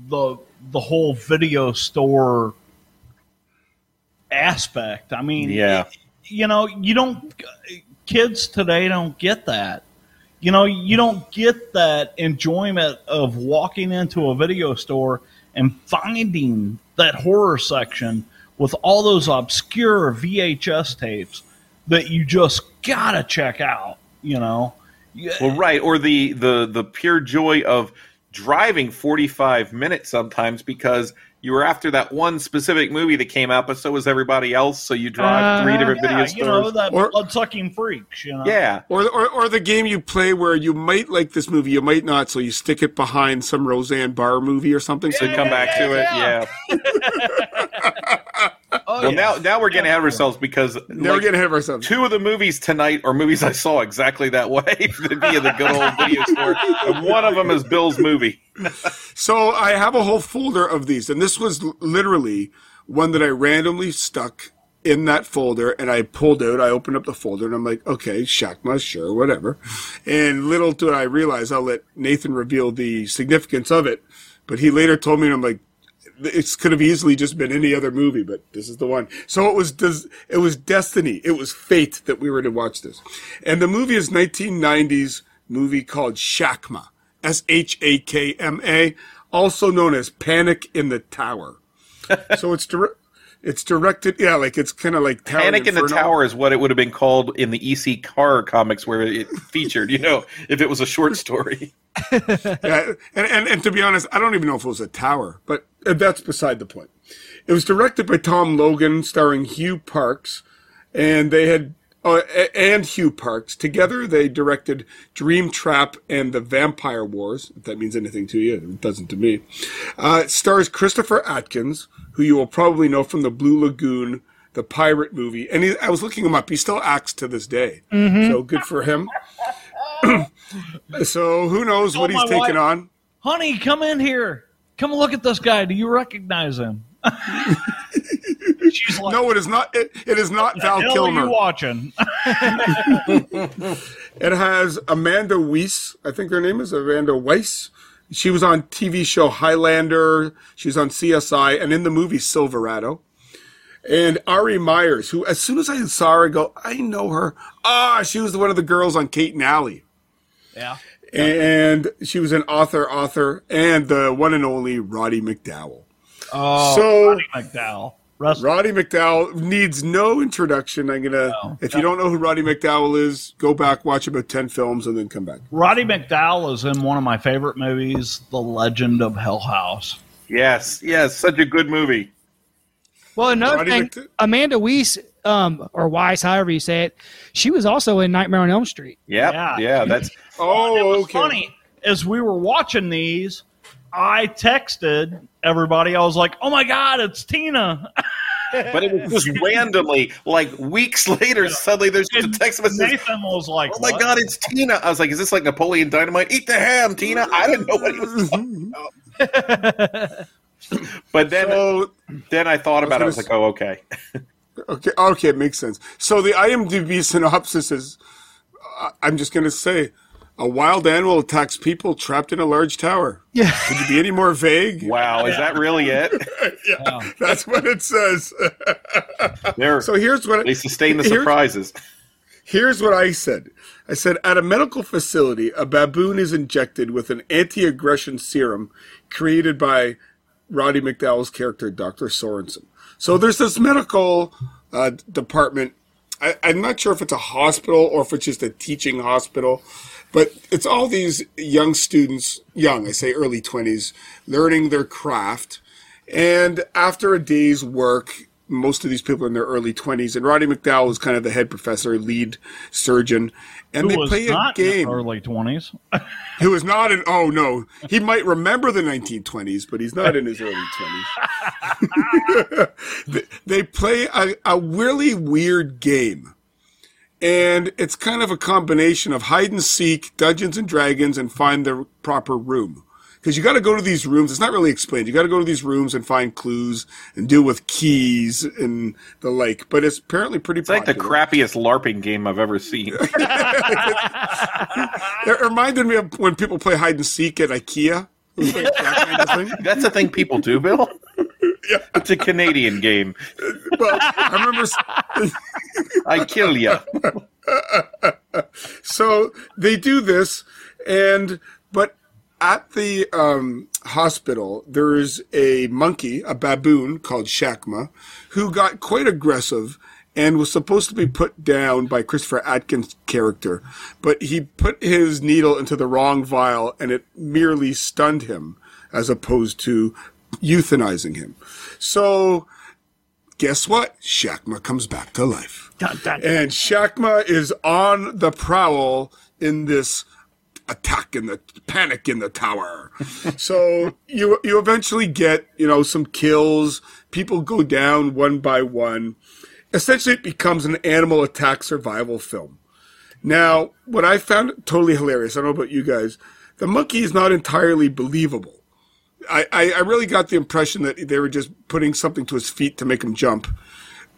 the the whole video store aspect. I mean, Yeah. you know, you don't kids today don't get that. You know, you don't get that enjoyment of walking into a video store and finding that horror section with all those obscure VHS tapes that you just gotta check out. You know, Well, right, or the the the pure joy of driving 45 minutes sometimes because you were after that one specific movie that came out, but so was everybody else. So you drive three different Uh, yeah, video you know stores. that Or- blood sucking freaks. You know, yeah, Or, or or the game you play where you might like this movie, you might not, so you stick it behind some Roseanne Barr movie or something. so come back to it. Yeah. Oh, well, yeah. now now we're getting ahead of ourselves because Now we're getting ahead of ourselves. Two of the movies tonight are movies I saw exactly that way via the good old video store, and one of them is Bill's movie. So I have a whole folder of these, and this was literally one that I randomly stuck in that folder, and I pulled out. I opened up the folder, and I'm like, okay, Shakma, sure, whatever. And little did I realize, I'll let Nathan reveal the significance of it. But he later told me, and I'm like, it could have easily just been any other movie, but this is the one. So it was des- it was destiny. It was fate that we were to watch this. And the movie is 1990s movie called Shakma. S H A K M A, also known as Panic in the Tower. so it's dir- it's directed, yeah, like it's kind of like Tower Panic in the Tower is what it would have been called in the EC Carr comics where it featured, you know, if it was a short story. yeah, and, and and to be honest, I don't even know if it was a tower, but uh, that's beside the point. It was directed by Tom Logan, starring Hugh Parks, and they had uh, and Hugh Parks together. They directed Dream Trap and The Vampire Wars. If that means anything to you, it doesn't to me. Uh, it stars Christopher Atkins, who you will probably know from the Blue Lagoon, the pirate movie, and he, I was looking him up. He still acts to this day, Mhm. so good for him. so who knows Told what he's taking wife, on? Honey, come in here. Come look at this guy. Do you recognize him? She's like, no, it is not. It, it is not Val Kilmer. Are you watching? It has Amanda Wyss. I think her name is Amanda Wyss. She was on TV show Highlander. She's on CSI and in the movie Silverado. And Ari Meyers, who as soon as I saw her, I go, I know her. Ah, she was one of the girls on Kate and Allie. yeah. And she was an author, author, and the one and only Roddy McDowall. Oh, So- Roddy McDowall. Rest- Roddy McDowall needs no introduction. I'm gonna, if you don't know who Roddy McDowall is, go back, watch about ten films, and then come back. Roddy McDowall is in one of my favorite movies, The Legend of Hell House. Yes, yes, such a good movie. Well, another Roddy thing, McD- Amanda Wyss um, or Weiss, however you say it, she was also in Nightmare on Elm Street. Yep. Yeah. Yeah. That's Oh, it was okay. funny. As we were watching these, I texted everybody. I was like, "Oh my god, it's Tina!" but it was just randomly, like weeks later, suddenly there's just a text message. Nathan was like, Oh my "What?" god, it's Tina! I was like, is this like Napoleon Dynamite? Eat the ham, Tina! I didn't know what he was talking about. but then, So, then I thought about it. I was like, oh, okay. okay, okay, it makes sense. So the IMDb synopsis is, I'm just going to say, a wild animal attacks people trapped in a large tower. Yeah. Could you be any more vague? Wow, is that really it? yeah, that's what it says. There, so here's what they sustain the here's- surprises. Here's what I said. I said, at a medical facility, a baboon is injected with an anti-aggression serum created by Roddy McDowall's character, Dr. Sorensen. So there's this medical uh, department. I, I'm not sure if it's a hospital or if it's just a teaching hospital, but it's all these young students, young, I say early 20s, learning their craft. And after a day's work, most of these people are in their early 20s, and Roddy McDowall is kind of the head professor, lead surgeon, and Who they play a not in game. early twenties. Who is not in? Oh no, he might remember the 1920s, but he's not in his early 20s. they, they play a, a really weird game, and it's kind of a combination of hide and seek, Dungeons and Dragons, and find the proper room. Because you got to go to these rooms. It's not really explained. You got to go to these rooms and find clues and deal with keys and the like. But it's apparently pretty. It's like the crappiest LARPing game I've ever seen. It reminded me of when people play hide and seek at IKEA. Like that kind of. That's a thing people do, Bill. It's a Canadian game. Well, I remember. I kill ya. so they do this, and but at the um, hospital there is a monkey, a baboon called Shakma, who got quite aggressive and was supposed to be put down by Christopher Atkins' character, but he put his needle into the wrong vial and it merely stunned him, as opposed to euthanizing him. So guess what? Shakma comes back to life. And Shakma is on the prowl in this attack in the panic in the tower. so you you eventually get, you know, some kills. People go down one by one. Essentially it becomes an animal attack survival film. Now, what I found totally hilarious, I don't know about you guys, the monkey is not entirely believable. I, I, really got the impression that they were just putting something to his feet to make him jump.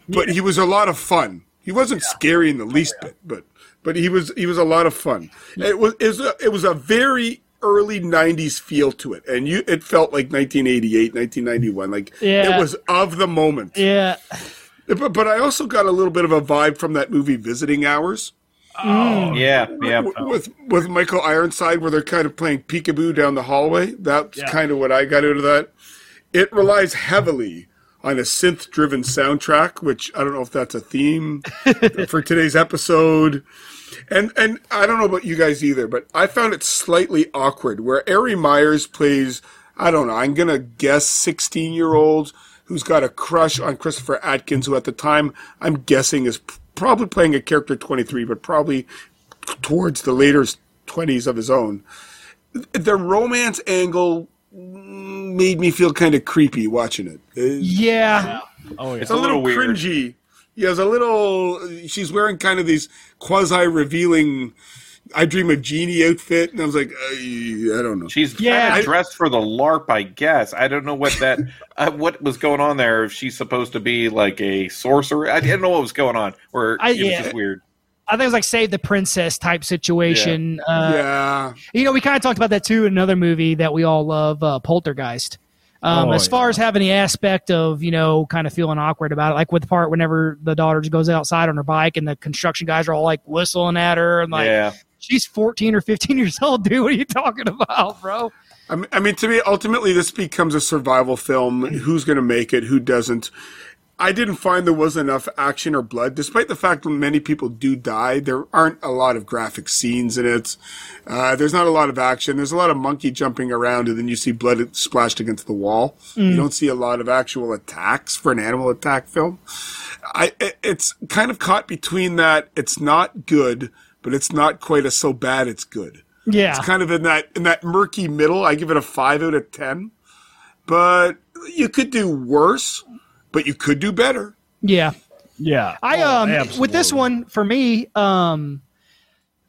But he was a lot of fun. He wasn't scary in the least bit, but but he was he was a lot of fun. It was it was a, it was a very early 90s feel to it and you it felt like 1988 1991 like Yeah. it was of the moment Yeah. but, but i also got a little bit of a vibe from that movie visiting hours Mm. Yeah, yeah. with with Michael Ironside, where they're kind of playing peekaboo down the hallway. That's Yeah. kind of what I got out of that. It relies heavily on a synth-driven soundtrack, which I don't know if that's a theme for today's episode. And and I don't know about you guys either, but I found it slightly awkward where Ari Meyers plays. I don't know. I'm gonna guess 16 year old who's got a crush on Christopher Atkins, who at the time I'm guessing is p- probably playing a character 23, but probably towards the later 20s of his own. The romance angle made me feel kind of creepy watching it. It's Yeah. Oh yeah. it's a, little, weird. cringy. Yeah, it's a little. She's wearing kind of these quasi revealing. I dream of Jeannie outfit, and I was like, I, I don't know. She's Yeah. kind of dressed for the LARP, I guess. I don't know what that, uh, what was going on there. If she's supposed to be like a sorcerer, I didn't know what was going on. Or I- it was yeah. just weird. I think it was like Save the Princess type situation. Uh, yeah, You know, we kind of talked about that too in another movie that we all love, uh, Poltergeist. Um, Oh, as far yeah. as having the aspect of, you know, kind of feeling awkward about it, like with the part whenever the daughter just goes outside on her bike and the construction guys are all like whistling at her and like, yeah. She's 14 or 15 years old, dude. What are you talking about, bro? I mean, I mean, to me, ultimately, this becomes a survival film. Who's going to make it? Who doesn't? I didn't find there was enough action or blood, despite the fact that many people do die. There aren't a lot of graphic scenes in it. Uh, there's not a lot of action. There's a lot of monkey jumping around, and then you see blood splashed against the wall. Mm. You don't see a lot of actual attacks for an animal attack film. I it, it's kind of caught between that. It's not good, but it's not quite a so bad it's good. Yeah. It's kind of in that in that murky middle. I give it a five out of ten. But you could do worse, but you could do better. Yeah. Yeah. I Oh, um absolutely. with this one for me um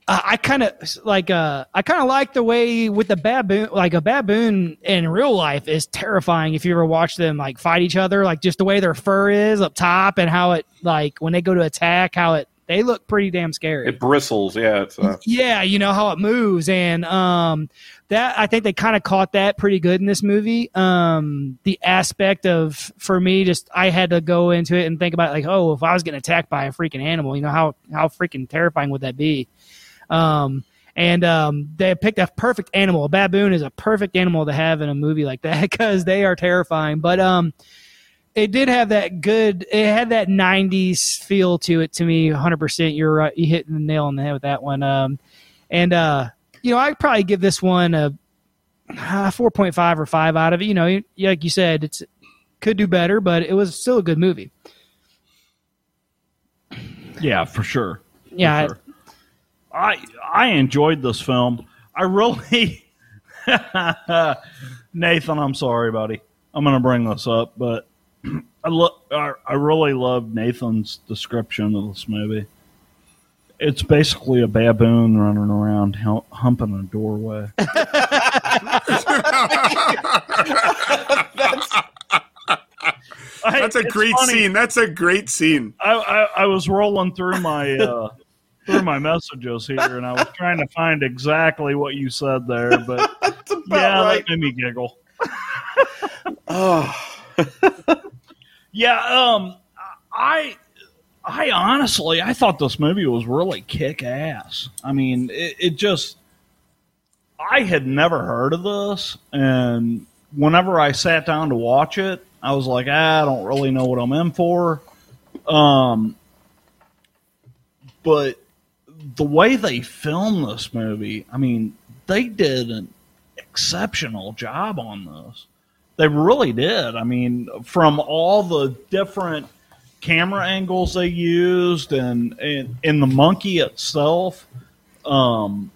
I, I kind of like uh I kind of like the way with the baboon like a baboon in real life is terrifying if you ever watch them like fight each other like just the way their fur is up top and how it like when they go to attack how it they look pretty damn scary. It bristles. Yeah, it's uh, Yeah, you know how it moves, and um, that I think they kind of caught that pretty good in this movie. Um, the aspect of for me, just I had to go into it and think about like, oh, if I was getting attacked by a freaking animal, you know how how freaking terrifying would that be? Um, and um, they picked a perfect animal. A baboon is a perfect animal to have in a movie like that because they are terrifying. But um, it did have that good. It had that '90s feel to it to me. 100. percent You're right. You hit the nail on the head with that one. Um, and uh, you know, I'd probably give this one a uh, 4.5 or five out of it. You know, like you said, it's could do better, but it was still a good movie. Yeah, for sure. For Yeah, sure. I I enjoyed this film. I really Nathan, I'm sorry, buddy. I'm going to bring this up, but I lo- I I really love Nathan's description of this movie. It's basically a baboon running around hum- humping a doorway. That's a It's great funny. scene. That's a great scene. I, I, I was rolling through my uh, through my messages here, and I was trying to find exactly what you said there, but yeah, right. that made me giggle. oh, Yeah, um, I I honestly I thought this movie was really kick ass. I mean, it, it just I had never heard of this, and whenever I sat down to watch it, I was like, ah, I don't really know what I'm in for. Um, but the way they filmed this movie, I mean, they did an exceptional job on this. They really did. I mean, from all the different camera angles they used and and, and the monkey itself, um,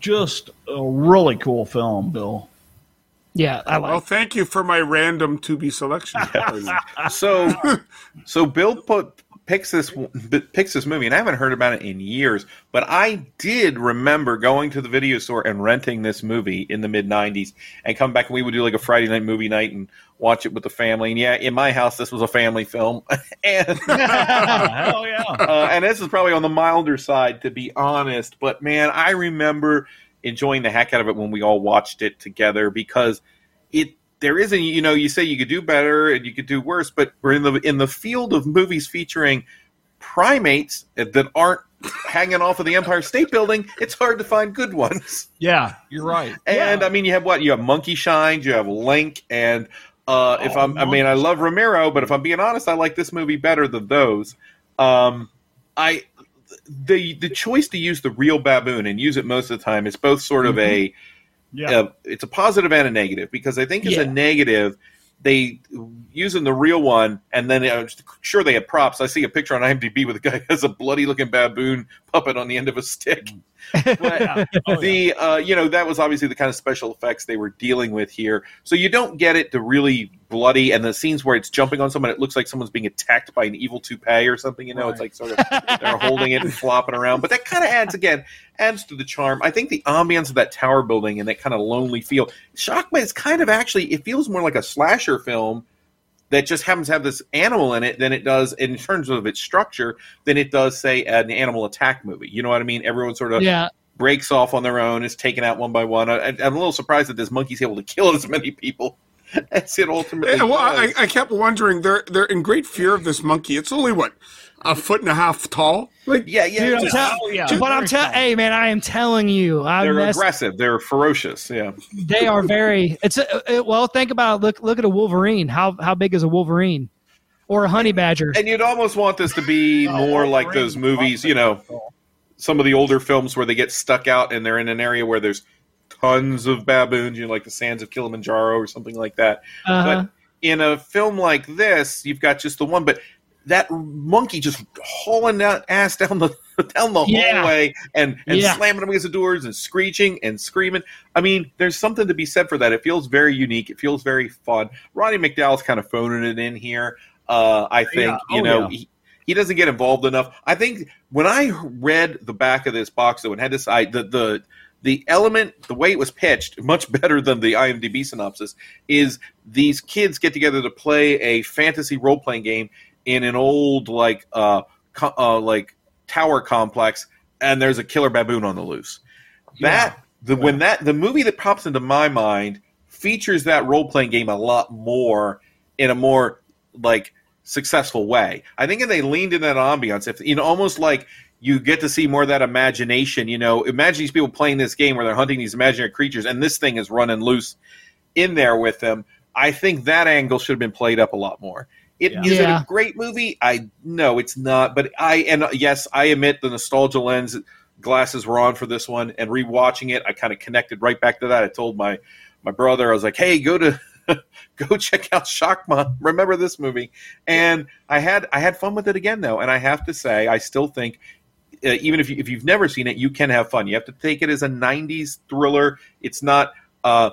just a really cool film, Bill. yeah, I like. Well, thank you for my random Tubi selection. so so Bill put picks this picks this movie, and I haven't heard about it in years. But I did remember going to the video store and renting this movie in the mid '90s, and come back and we would do like a Friday night movie night and watch it with the family. And yeah, in my house, this was a family film, and Hell yeah! uh, and this is probably on the milder side, to be honest. But man, I remember enjoying the heck out of it when we all watched it together because it there isn't you know you say you could do better and you could do worse, but we're in the in the field of movies featuring primates that aren't hanging off of the Empire State Building. It's hard to find good ones. Yeah, you're right. And I mean, you have what? You have Monkey Shines, you have Link, and uh, if Oh, I'm, I mean, I love Romero, but if I'm being honest, I like this movie better than those. Um, I the the choice to use the real baboon and use it most of the time is both sort of a Yeah. uh, it's a positive and a negative because I think as Yeah. a negative they using the real one and then uh, sure they had props. I see a picture on IMDb with a guy who has a bloody looking baboon puppet on the end of a stick. But Oh, the uh, you know that was obviously the kind of special effects they were dealing with here. So you don't get it to really bloody and the scenes where it's jumping on someone, it looks like someone's being attacked by an evil toupee or something. You know, it's like sort of they're holding it and flopping around. But that kind of adds again adds to the charm. I think the ambience of that tower building and that kind of lonely feel. Shakma is kind of actually it feels more like a slasher film that just happens to have this animal in it than it does in terms of its structure than it does say an animal attack movie. You know what I mean? Everyone sort of Yeah, breaks off on their own, is taken out one by one. I, I'm a little surprised that this monkey's able to kill as many people as it ultimately Yeah, well, I. I kept wondering. They're they're in great fear of this monkey. It's only what a foot and a half tall. Like yeah, yeah. Dude, I'm tell- Oh, yeah. but I'm telling, hey man, I am telling you, I they're messed aggressive. They're ferocious. Yeah. they are very. It's a, it, well, think about it. look look at a Wolverine. How how big is a Wolverine? or a honey badger. And you'd almost want this to be more like those movies, you know, some of the older films where they get stuck out and they're in an area where there's tons of baboons, you know, like the sands of Kilimanjaro or something like that. Uh-huh. But in a film like this, you've got just the one, but that monkey just hauling that ass down the down the Yeah. hallway and and Yeah. slamming them against the doors and screeching and screaming. I mean, there's something to be said for that. It feels very unique. It feels very fun. Roddy McDowall's kind of phoning it in here. Uh, I think Yeah. you Oh, know yeah. he, he doesn't get involved enough. I think when I read the back of this box though and had this I the the the element, the way it was pitched, much better than the IMDb synopsis, is these kids get together to play a fantasy role playing game in an old like uh, co- uh like tower complex, and there's a killer baboon on the loose. That the when that the movie that pops into my mind features that role playing game a lot more in a more like successful way. I think if they leaned in that ambiance, if you know, almost like you get to see more of that imagination. You know, imagine these people playing this game where they're hunting these imaginary creatures, and this thing is running loose in there with them. I think that angle should have been played up a lot more. It is it Yeah. a great movie? I no, it's not. But I and uh, yes, I admit the nostalgia lens glasses were on for this one, and rewatching it, I kind of connected right back to that. I told my my brother, I was like, "Hey, go to go check out Shakma. Remember this movie?" And I had I had fun with it again though, and I have to say, I still think. Uh, even if you, if you've never seen it, you can have fun. You have to take it as a '90s thriller. It's not uh,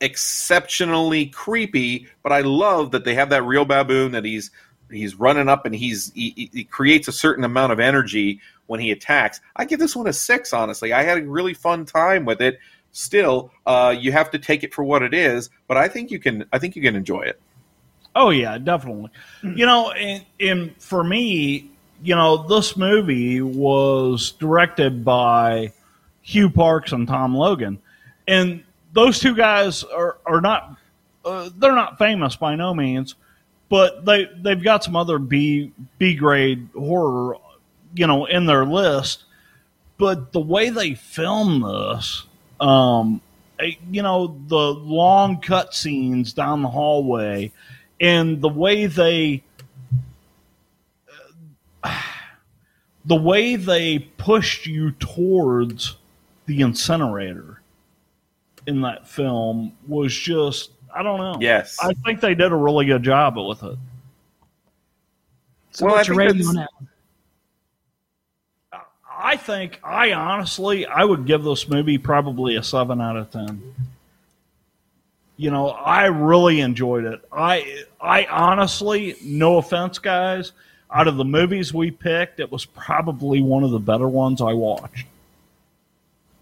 exceptionally creepy, but I love that they have that real baboon that he's he's running up and he's he, he- creates a certain amount of energy when he attacks. I give this one a six. Honestly, I had a really fun time with it. Still, uh, you have to take it for what it is, but I think you can. I think you can enjoy it. Oh yeah, definitely. You know, and, and for me, you know, this movie was directed by Hugh Parks and Tom Logan, and those two guys are are not uh, they're not famous by no means, but they they've got some other B B grade horror, you know, in their list. But the way they film this, um, eh, you know, the long cut scenes down the hallway, and the way they the way they pushed you towards the incinerator in that film was just I don't know. Yes. I think they did a really good job with it. So Well, I what's your think rating on that? I think I honestly I would give this movie probably a seven out of ten. You know, I really enjoyed it. I I honestly, no offense, guys, out of the movies we picked, it was probably one of the better ones I watched.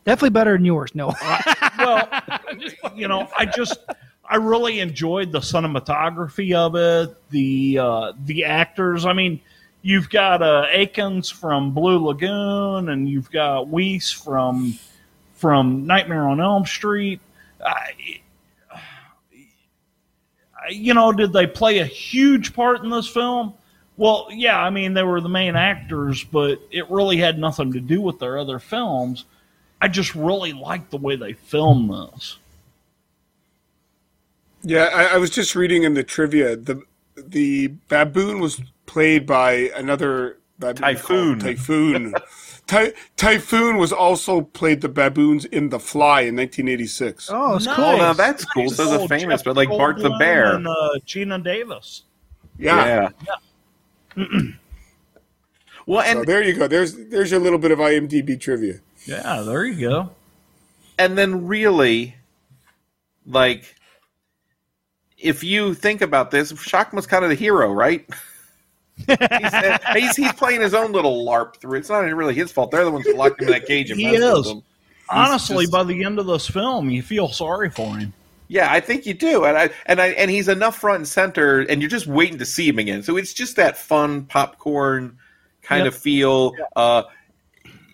Definitely better than yours. No. well, you know, I just I really enjoyed the cinematography of it, the uh, the actors. I mean, you've got uh, Atkins from Blue Lagoon, and you've got Wyss from from Nightmare on Elm Street. I, you know, did they play a huge part in this film? Well, yeah, I mean, they were the main actors, but it really had nothing to do with their other films. I just really liked the way they filmed this. Yeah, I, I was just reading in the trivia the the baboon was played by another baboon Typhoon. called Typhoon. Ty, Typhoon was also played the baboons in The Fly in 1986. Oh, it's Nice. cool. Now that's cool. So Oh, the famous, Jeff but like Bart the Bear. and uh, Geena Davis. Yeah. well, So and there you go. There's there's your little bit of IMDb trivia. Yeah, there you go. and then really, like, if you think about this, Shakma's kind of the hero, right? he's, he's he's playing his own little LARP through. It's not really his fault. They're the ones that locked him in that cage and He is. Honestly, just- by the end of this film, you feel sorry for him. Yeah, I think you do, and I and I and he's enough front and center, and you're just waiting to see him again. So it's just that fun popcorn kind Yep. of feel. Uh,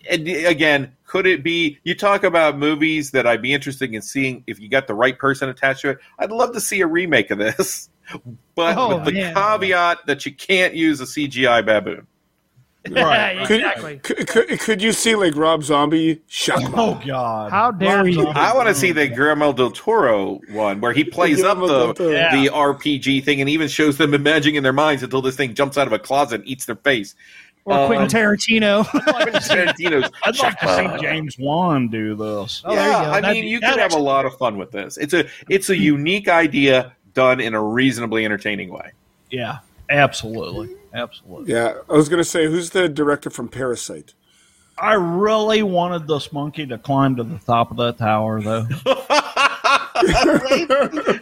and again, could it be? You talk about movies that I'd be interested in seeing if you got the right person attached to it. I'd love to see a remake of this, but Oh, with the caveat that you can't use a CGI baboon. Right, Could, exactly. could, could, could you see like Rob Zombie? Shut Oh God! How dare you? I want to see the Guillermo del Toro one where he plays up Guillermo the Yeah. the RPG thing and even shows them imagining in their minds until this thing jumps out of a closet and eats their face. Or Uh, Quentin Tarantino. Tarantino's. I'd like to see James Wan do this. Oh, yeah. I That'd mean, be- you that'd could have a lot of fun with this. It's a it's a unique idea done in a reasonably entertaining way. Yeah, absolutely, absolutely. Yeah, I was gonna say, who's the director from Parasite? I really wanted this monkey to climb to the top of that tower, though.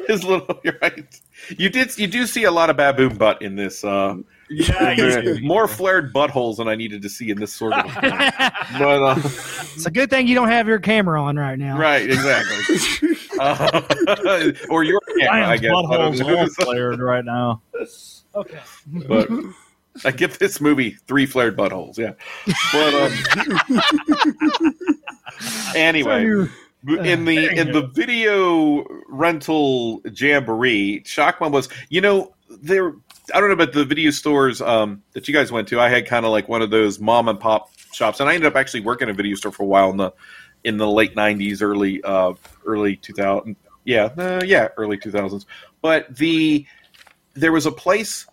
His little, you're right. You did you do see a lot of baboon butt in this. Uh, Yeah, you more flared buttholes than I needed to see in this sort of. a but uh, it's a good thing you don't have your camera on right now. right, exactly. Uh, or your camera, I Ryan's guess. Butthole's know. all flared right now. Okay. but I give this movie three flared buttholes. Yeah, but um, anyway, in the in the video rental jamboree, Shakma was you know there. I don't know about the video stores um, that you guys went to. I had kind of like one of those mom and pop shops, and I ended up actually working in a video store for a while in the in the late '90s, early uh, early 2000. Yeah, uh, yeah, early 2000s. But the there was a place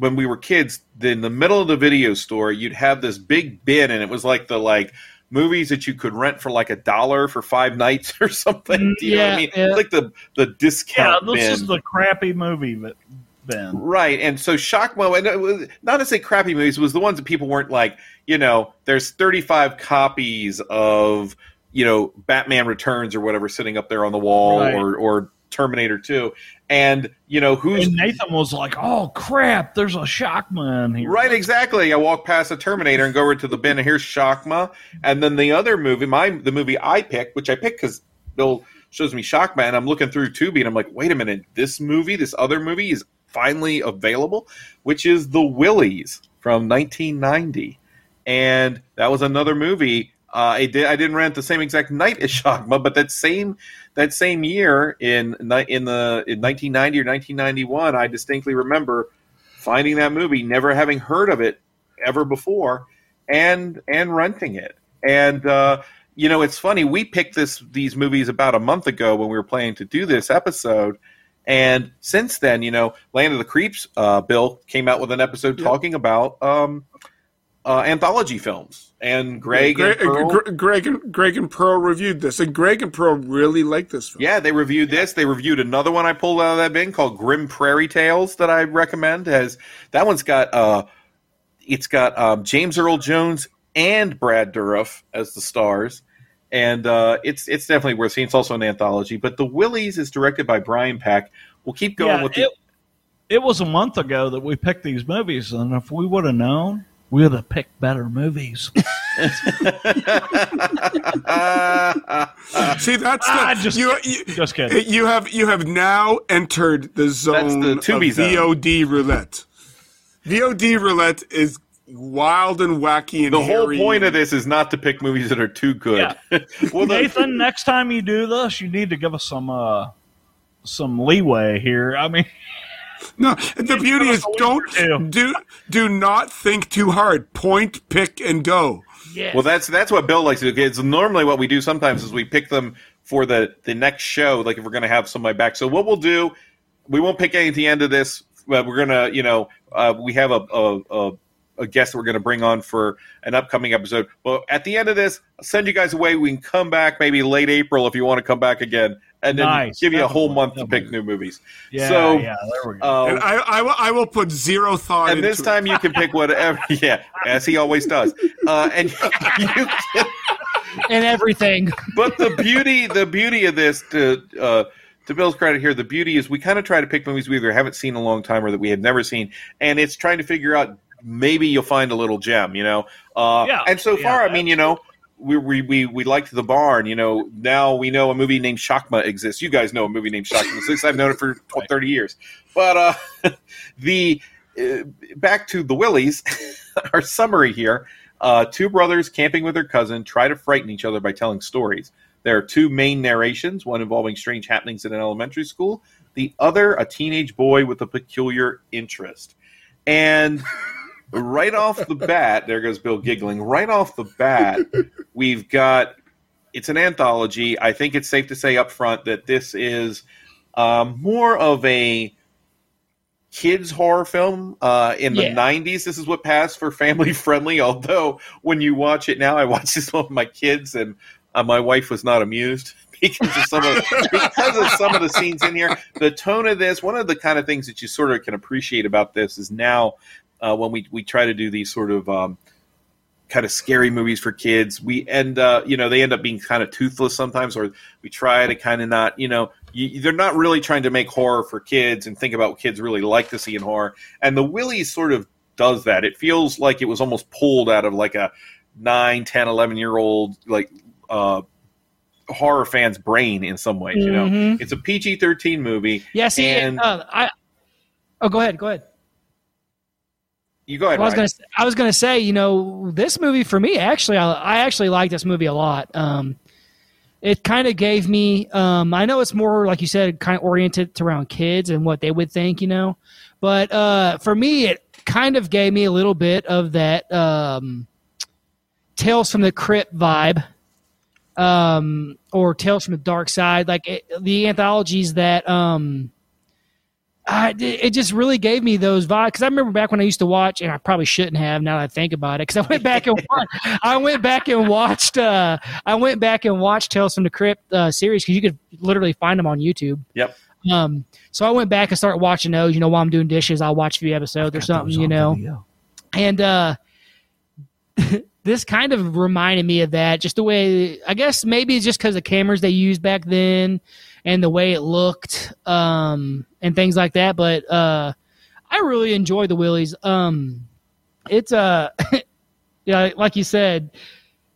when we were kids in the middle of the video store you'd have this big bin and it was like the like movies that you could rent for like a dollar for five nights or something mm, do you know what i yeah, mean yeah. it's like the the discount. Yeah, discount this bin is the crappy movie that Ben. Right, and so Shakma, and it was, not to say crappy movies, it was the ones that people weren't like, you know, there's 35 copies of, you know, Batman Returns or whatever sitting up there on the wall, Right. or or Terminator 2, and you know who's And Nathan was like, "Oh crap, there's a Shakma here." Right, exactly. I walk past a Terminator and go over to the bin, and here's Shakma. And then the other movie, my the movie I picked, which I picked because Bill shows me Shakma, and I'm looking through Tubi, and I'm like, wait a minute, this movie, this other movie is finally available, which is The Willies from 1990, and that was another movie. Uh, I did. I didn't rent the same exact night as Shakma, but that same that same year in in the in 1990 or 1991, I distinctly remember finding that movie, never having heard of it ever before, and and renting it. And uh, you know, it's funny. We picked this these movies about a month ago when we were planning to do this episode. And since then, you know, Land of the Creeps, uh, Bill came out with an episode talking about um, uh, anthology films, and Greg, Greg, and Pearl- Gre- Greg and Greg and Pearl reviewed this, and Greg and Pearl really liked this film. Yeah, they reviewed this. They reviewed another one I pulled out of that bin called Grim Prairie Tales that I recommend. Has that one's got uh, it's got um, James Earl Jones and Brad Dourif as the stars, and uh, it's it's definitely worth seeing. It's also an anthology. But The Willies is directed by Brian Peck. We'll keep going Yeah, with the it, it was a month ago that we picked these movies, and if we would have known, we would have picked better movies. See, that's Ah, just- you, you, just kidding. You have you have now entered the zone the of Tubi zone. VOD roulette. VOD roulette is wild and wacky and the whole point of this is not to pick movies that are too good. well, Nathan, next time you do this, you need to give us some uh, some leeway here. I mean, No, the beauty is don't do do not think too hard. Point, pick, and go. Yeah. Well, that's that's what Bill likes to do. It's normally what we do sometimes is we pick them for the the next show. Like if we're going to have somebody back. So what we'll do, we won't pick any at the end of this. But we're gonna, you know, uh, we have a a, a a guest that we're going to bring on for an upcoming episode. But at the end of this, I'll send you guys away. We can come back maybe late April if you want to come back again, and then Nice. give you a whole month to pick new movies. yeah, so, yeah, there we go. And I, I, will, I will put zero thought and into this it. time you can pick whatever. Yeah, as he always does. Uh, and you can and everything. but the beauty the beauty of this to uh, to Bill's credit here, the beauty is we kind of try to pick movies we either haven't seen in a long time or that we have never seen, and it's trying to figure out maybe you'll find a little gem, you know. Uh, Yeah, and so yeah, far, I mean, you know. We, we, we, we liked the barn, you know. Now we know a movie named Shakma exists. You guys know a movie named Shakma exists. I've known it for thirty years. But uh, the uh, back to the Willies, our summary here: uh, two brothers camping with their cousin try to frighten each other by telling stories. There are two main narrations: one involving strange happenings in an elementary school, the other a teenage boy with a peculiar interest. And right off the bat, there goes Bill giggling. Right off the bat, we've got it's an anthology. I think it's safe to say up front that this is um, more of a kids horror film uh, in the Yeah. 90s this is what passed for family friendly although when you watch it now i watched this one with my kids and uh, my wife was not amused because of some of because of some of the scenes in here the tone of this one of the kind of things that you sort of can appreciate about this is now uh, when we, we try to do these sort of um, kind of scary movies for kids we end uh, you know they end up being kind of toothless sometimes or we try to kind of not you know you, they're not really trying to make horror for kids and think about what kids really like to see in horror and the willies sort of does that it feels like it was almost pulled out of like a 9 10 11 year old like uh horror fan's brain in some ways you know Mhm. it's a pg-13 movie Yeah, see, and uh, I. Oh, go ahead. Go ahead. You go ahead I was gonna. I was gonna say, you know, this movie for me, actually, I, I actually like this movie a lot. Um, it kind of gave me. Um, I know it's more like you said, kind of oriented around kids and what they would think, you know, but uh, for me, it kind of gave me a little bit of that um, Tales from the Crypt vibe, um, or Tales from the Dark Side, like it, the anthologies that. Um, I, it just really gave me those vibes because I remember back when I used to watch, and I probably shouldn't have now that I think about it. Because I went back and watched, I went back and watched, uh, I went back and watched Tales from the Crypt uh, series because you could literally find them on YouTube. Yep. Um, so I went back and started watching those. You know, while I'm doing dishes, I'll watch a few episodes or something. You know, and uh, this kind of reminded me of that. Just the way, I guess maybe it's just because the cameras they used back then and the way it looked um, and things like that. But uh, I really enjoy the Willies. Um, it's uh, yeah, like you said,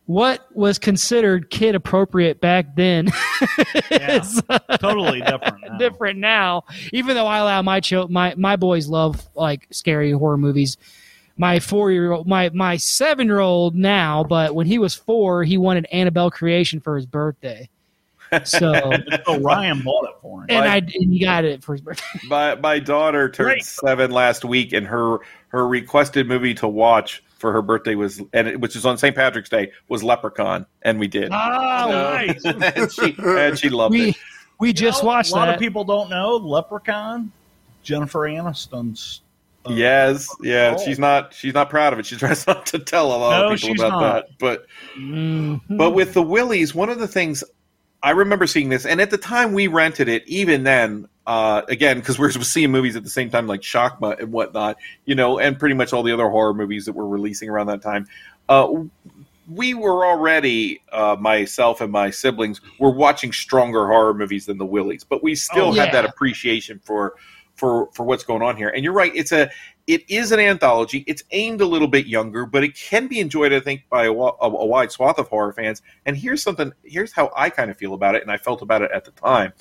what was considered kid appropriate back then is totally different. Now. different now. Even though I allow my chil- my my boys love like scary horror movies. My four year old, my my seven year old now, but when he was four, he wanted Annabelle Creation for his birthday. So so Ryan bought it for him. and I and he got it for his birthday. my my daughter turned Great. seven last week, and her her requested movie to watch for her birthday was, and it, which is on St. Patrick's Day, was Leprechaun, and we did. Oh, nice. and she and she loved we it. we just know, watched A lot that. of people don't know Leprechaun. Jennifer Aniston's. uh, Yes, yeah, Oh. she's not she's not proud of it. She tries not to tell a lot No, of people about not. that. But Mhm. But with the Willies, one of the things I remember seeing this, and at the time we rented it, even then, uh, again, because we are seeing movies at the same time, like Shakma and whatnot, you know, and pretty much all the other horror movies that were releasing around that time. Uh, we were already, uh, myself and my siblings, were watching stronger horror movies than the Willies, but we still Oh, had that appreciation for for for what's going on here. And you're right, it's a it is an anthology. It's aimed a little bit younger, but it can be enjoyed, I think, by a, a, a wide swath of horror fans. And here's something. Here's how I kind of feel about it, and I felt about it at the time.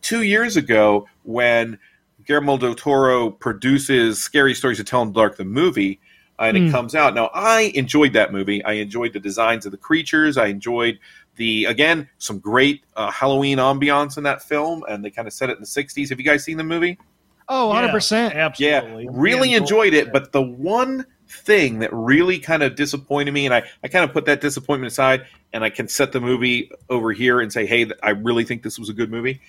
Two years ago, when Guillermo del Toro produces Scary Stories to Tell in the Dark, the movie, and it Mm. comes out. Now, I enjoyed that movie. I enjoyed the designs of the creatures. I enjoyed the again some great uh, Halloween ambiance in that film, and they kind of set it in the '60s. Have you guys seen the movie? Oh, 100 percent. Absolutely. Yeah, really We enjoyed it. But the one thing that really kind of disappointed me, and I, I kind of put that disappointment aside, and I can set the movie over here and say, hey, I really think this was a good movie.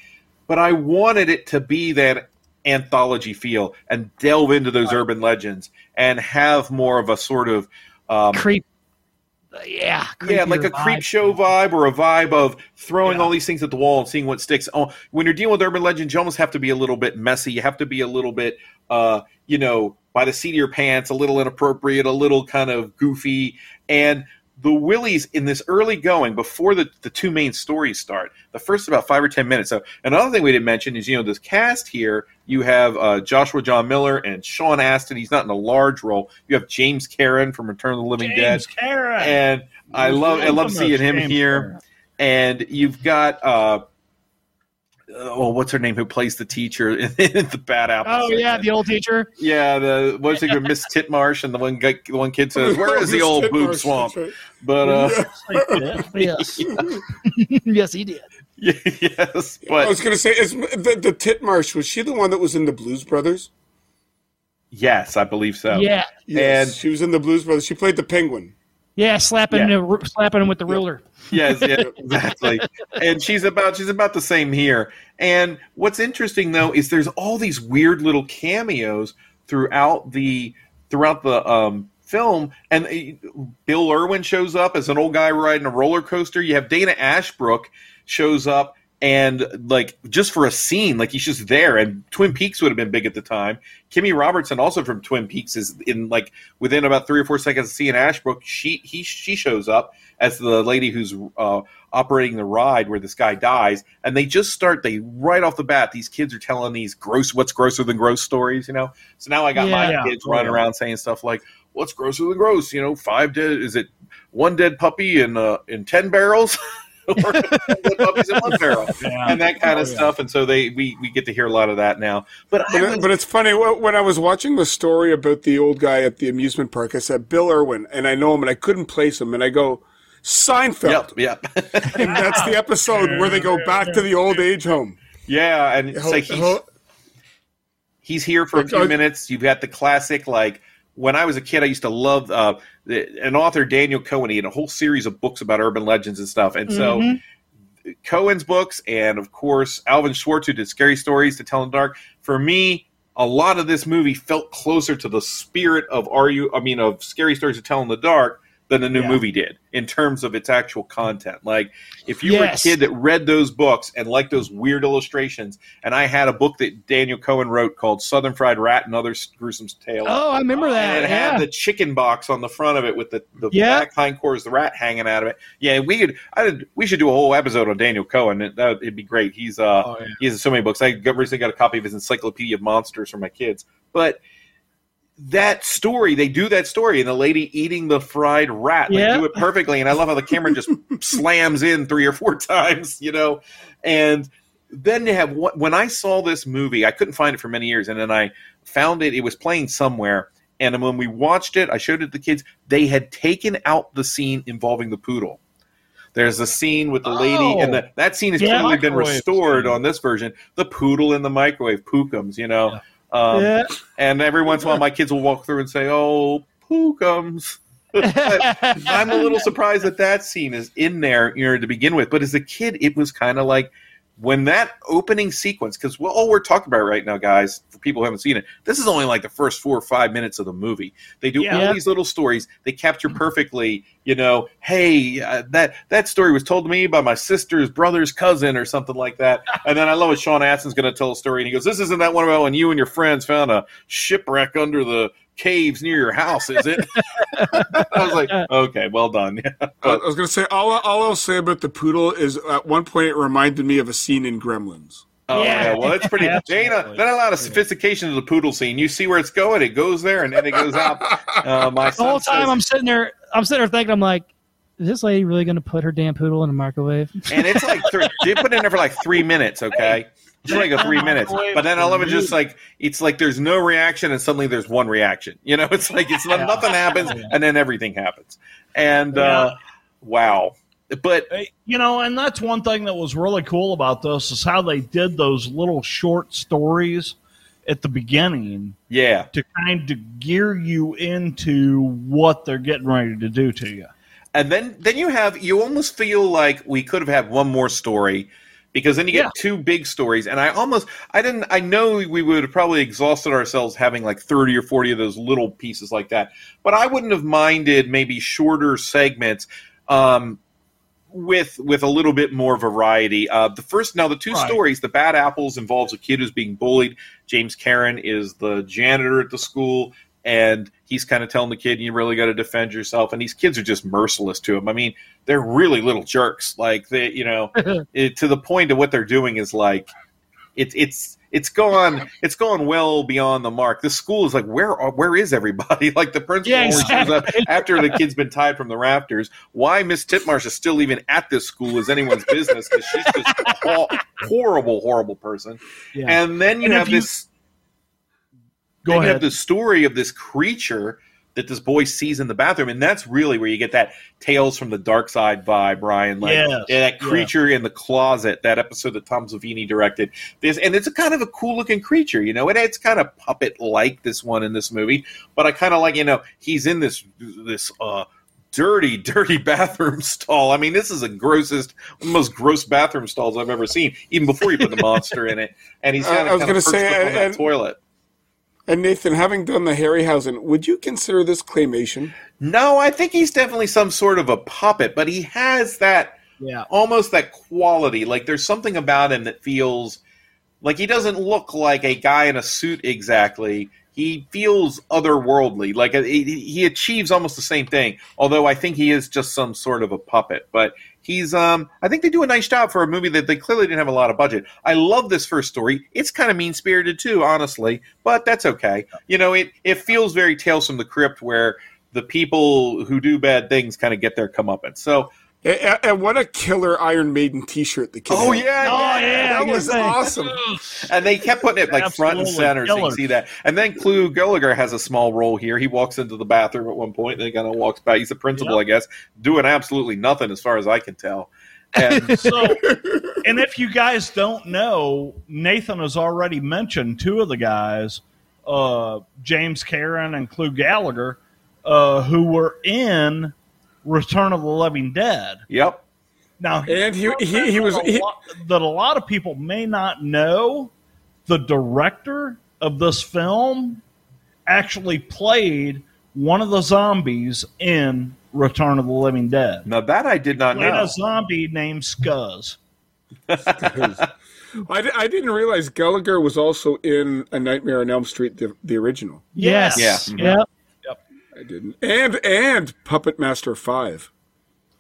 But I wanted it to be that anthology feel and delve into those urban legends and have more of a sort of um, Creep. Yeah. yeah, like a creepier creep show vibe or a vibe of throwing Yeah. all these things at the wall and seeing what sticks. Oh, when you're dealing with urban legends, you almost have to be a little bit messy. You have to be a little bit, uh, you know, by the seat of your pants, a little inappropriate, a little kind of goofy. And the Willies in this early going, before the, the two main stories start, the first about five or ten minutes. So another thing we didn't mention is, you know, this cast here, you have uh, Joshua John Miller and Sean Astin. He's not in a large role. You have James Karen from Return of the Living Dead James Karen. and I love I love seeing him James here. Karen. And you've got uh, oh, what's her name? Who plays the teacher in the Bad Apple? Oh yeah, the old teacher. yeah. The what's it called, Miss Titmarsh, and the one guy, the one kid says, "Where is the Miss old boob swamp?" right. But uh, Yes. yes, he did. yes, I was going to say, is the, the Titmarsh was she the one that was in the Blues Brothers? Yes, I believe so. Yeah. Yes, And- she was in the Blues Brothers. She played the Penguin. Yeah, slapping Yeah. Slapping him with the ruler. yes, yeah, exactly. And she's about she's about the same here. And what's interesting though is there's all these weird little cameos throughout the throughout the um, film. And uh, Bill Irwin shows up as an old guy riding a roller coaster. You have Dana Ashbrook shows up and like just for a scene, like he's just there. And Twin Peaks would have been big at the time. Kimmy Robertson, also from Twin Peaks, is in like within about three or four seconds of seeing Ashbrook, she he she shows up as the lady who's uh, operating the ride where this guy dies, and they just start they right off the bat these kids are telling these gross what's grosser than gross stories, you know. So now I got my Yeah. kids running Yeah. around saying stuff like, "What's grosser than gross?" You know, five dead is it one dead puppy in uh, in ten barrels? or puppies in one barrel, Yeah. and that kind Oh, of yeah. stuff. And so they we, we get to hear a lot of that now. But I But, was- but it's funny when I was watching the story about the old guy at the amusement park. I said Bill Irwin, and I know him, and I couldn't place him. And I go Seinfeld, yep, yep. and that's the episode where they go back to the old age home. Yeah, and it's like he's, he's here for a few Uh, minutes. You've got the classic, like when I was a kid, I used to love uh, the, an author, Daniel Cohen. He had a whole series of books about urban legends and stuff. And so Mhm. Cohen's books, and of course Alvin Schwartz, who did Scary Stories to Tell in the Dark. For me, a lot of this movie felt closer to the spirit of Are You? I mean, of Scary Stories to Tell in the Dark than the new Yeah. movie did in terms of its actual content. Like, if you Yes. were a kid that read those books and liked those weird illustrations, and I had a book that Daniel Cohen wrote called Southern Fried Rat and Other Gruesome Tales. Oh, I remember that. And it yeah. had the chicken box on the front of it with the, the Yeah. back hindquarters, the rat hanging out of it. Yeah, we could. I did, we should do a whole episode on Daniel Cohen. It, that it'd be great. He's uh Oh, he has so many books. I got, recently got a copy of his Encyclopedia of Monsters for my kids. But that story, they do that story, and the lady eating the fried rat, Yeah. they do it perfectly. And I love how the camera just slams in three or four times, you know. And then you have what when I saw this movie, I couldn't find it for many years, and then I found it. It was playing somewhere, and when we watched it, I showed it to the kids. They had taken out the scene involving the poodle. There's a scene with the lady, Oh. and the, oh. that scene has Yeah. clearly been restored scene. on this version. The poodle in the microwave, Pookums, you know. Um, yeah. And every once in a while, my kids will walk through and say, "Oh, Pookums." But I'm a little surprised that that scene is in there, you know, to begin with. But as a kid, it was kind of like when that opening sequence, because well, all we're talking about right now, guys, for people who haven't seen it, this is only like the first four or five minutes of the movie. They do Yeah. all these little stories. They capture perfectly, you know, hey, uh, that that story was told to me by my sister's brother's cousin or something like that. And then I love it. Sean Astin's going to tell a story, and he goes, "This isn't that one about when you and your friends found a shipwreck under the." Caves near your house, is it? I was like, okay, well done. Yeah. I I was going to say all, all I'll say about the poodle is at one point it reminded me of a scene in Gremlins. Oh yeah, Yeah. well that's pretty. Absolutely. Dana, not a lot of sophistication to the poodle scene. You see where it's going, it goes there, and then it goes out. Uh, my The whole time says- I'm sitting there, I'm sitting there thinking, I'm like, is this lady really going to put her damn poodle in a microwave? and it's like three, they put it in there for like three minutes. Okay, like a three minutes, but then I love it. Just like it's like there's no reaction, and suddenly there's one reaction. You know, it's like it's nothing happens, and then everything happens. And uh, wow, but You know, and that's one thing that was really cool about this is how they did those little short stories at the beginning yeah, to kind of gear you into what they're getting ready to do to you. and then then you have you almost feel like we could have had one more story because then you get Yeah. two big stories and i almost i didn't i know we would have probably exhausted ourselves having like 30 or 40 of those little pieces like that but i wouldn't have minded maybe shorter segments um with with a little bit more variety uh the first now the two Right. stories the bad apples involves a kid who's being bullied james Karen is the janitor at the school and he's kind of telling the kid you really got to defend yourself and these kids are just merciless to him. I mean they're really little jerks. Like they you know it, to the point of what they're doing is like it's it's it's gone it's gone well beyond the mark. This school is like where are, where is everybody? Like the principal Yeah, only shows up exactly. after the kid's been tied from the rafters. Why miss titmarsh is still even at this school is anyone's business because she's just a horrible horrible person. And then you And have you- this Go then you ahead. have the story of this creature that this boy sees in the bathroom, and that's really where you get that Tales from the Dark Side vibe, Brian. Like Yes, yeah, that yeah. creature in the closet, that episode that Tom Savini directed. This, and it's a kind of a cool looking creature, you know. And it's kind of puppet like this one in this movie, but I kind of like, you know, he's in this this. uh dirty, dirty bathroom stall. I mean, this is the grossest, one of the most gross bathroom stalls I've ever seen. Even before you put the monster in it, and he's Uh, kind I of, was gonna say, up on and- that and- toilet. And Nathan, having done the Harryhausen, would you consider this claymation? No, I think he's definitely some sort of a puppet, but he has that Yeah. almost that quality. Like there's something about him that feels like he doesn't look like a guy in a suit exactly. He feels otherworldly. Like he, he achieves almost the same thing. Although I think he is just some sort of a puppet. But he's um I think they do a nice job for a movie that they clearly didn't have a lot of budget. I love this first story. It's kind of mean spirited too, honestly, but that's okay. You know, it it feels very Tales from the Crypt where the people who do bad things kind of get their comeuppance. So And, and- and what a killer Iron Maiden T-shirt the kid. Oh had. yeah, Oh, yeah, that was was say. awesome. and they kept putting it like front and Absolutely center, so you can see that. And then Clu Gulager has a small role here. He walks into the bathroom at one point, and then he kind of walks back. He's a principal, Yep. I guess, doing absolutely nothing as far as I can tell. And So, and if you guys don't know, Nathan has already mentioned two of the guys, uh, James Karen and Clu Gulager, uh, who were in Return of the Living Dead. yep, Now, And he he, he was that a he, lot- that a lot of people may not know. The director of this film actually played one of the zombies in Return of the Living Dead. now that I did not Played know. a zombie named Scuzz. I, I didn't realize Gulager was also in A Nightmare on Elm Street, the, the original. Yes. Yeah. Yep. I didn't. And and Puppet Master Five.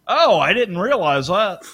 Oh, I didn't realize that.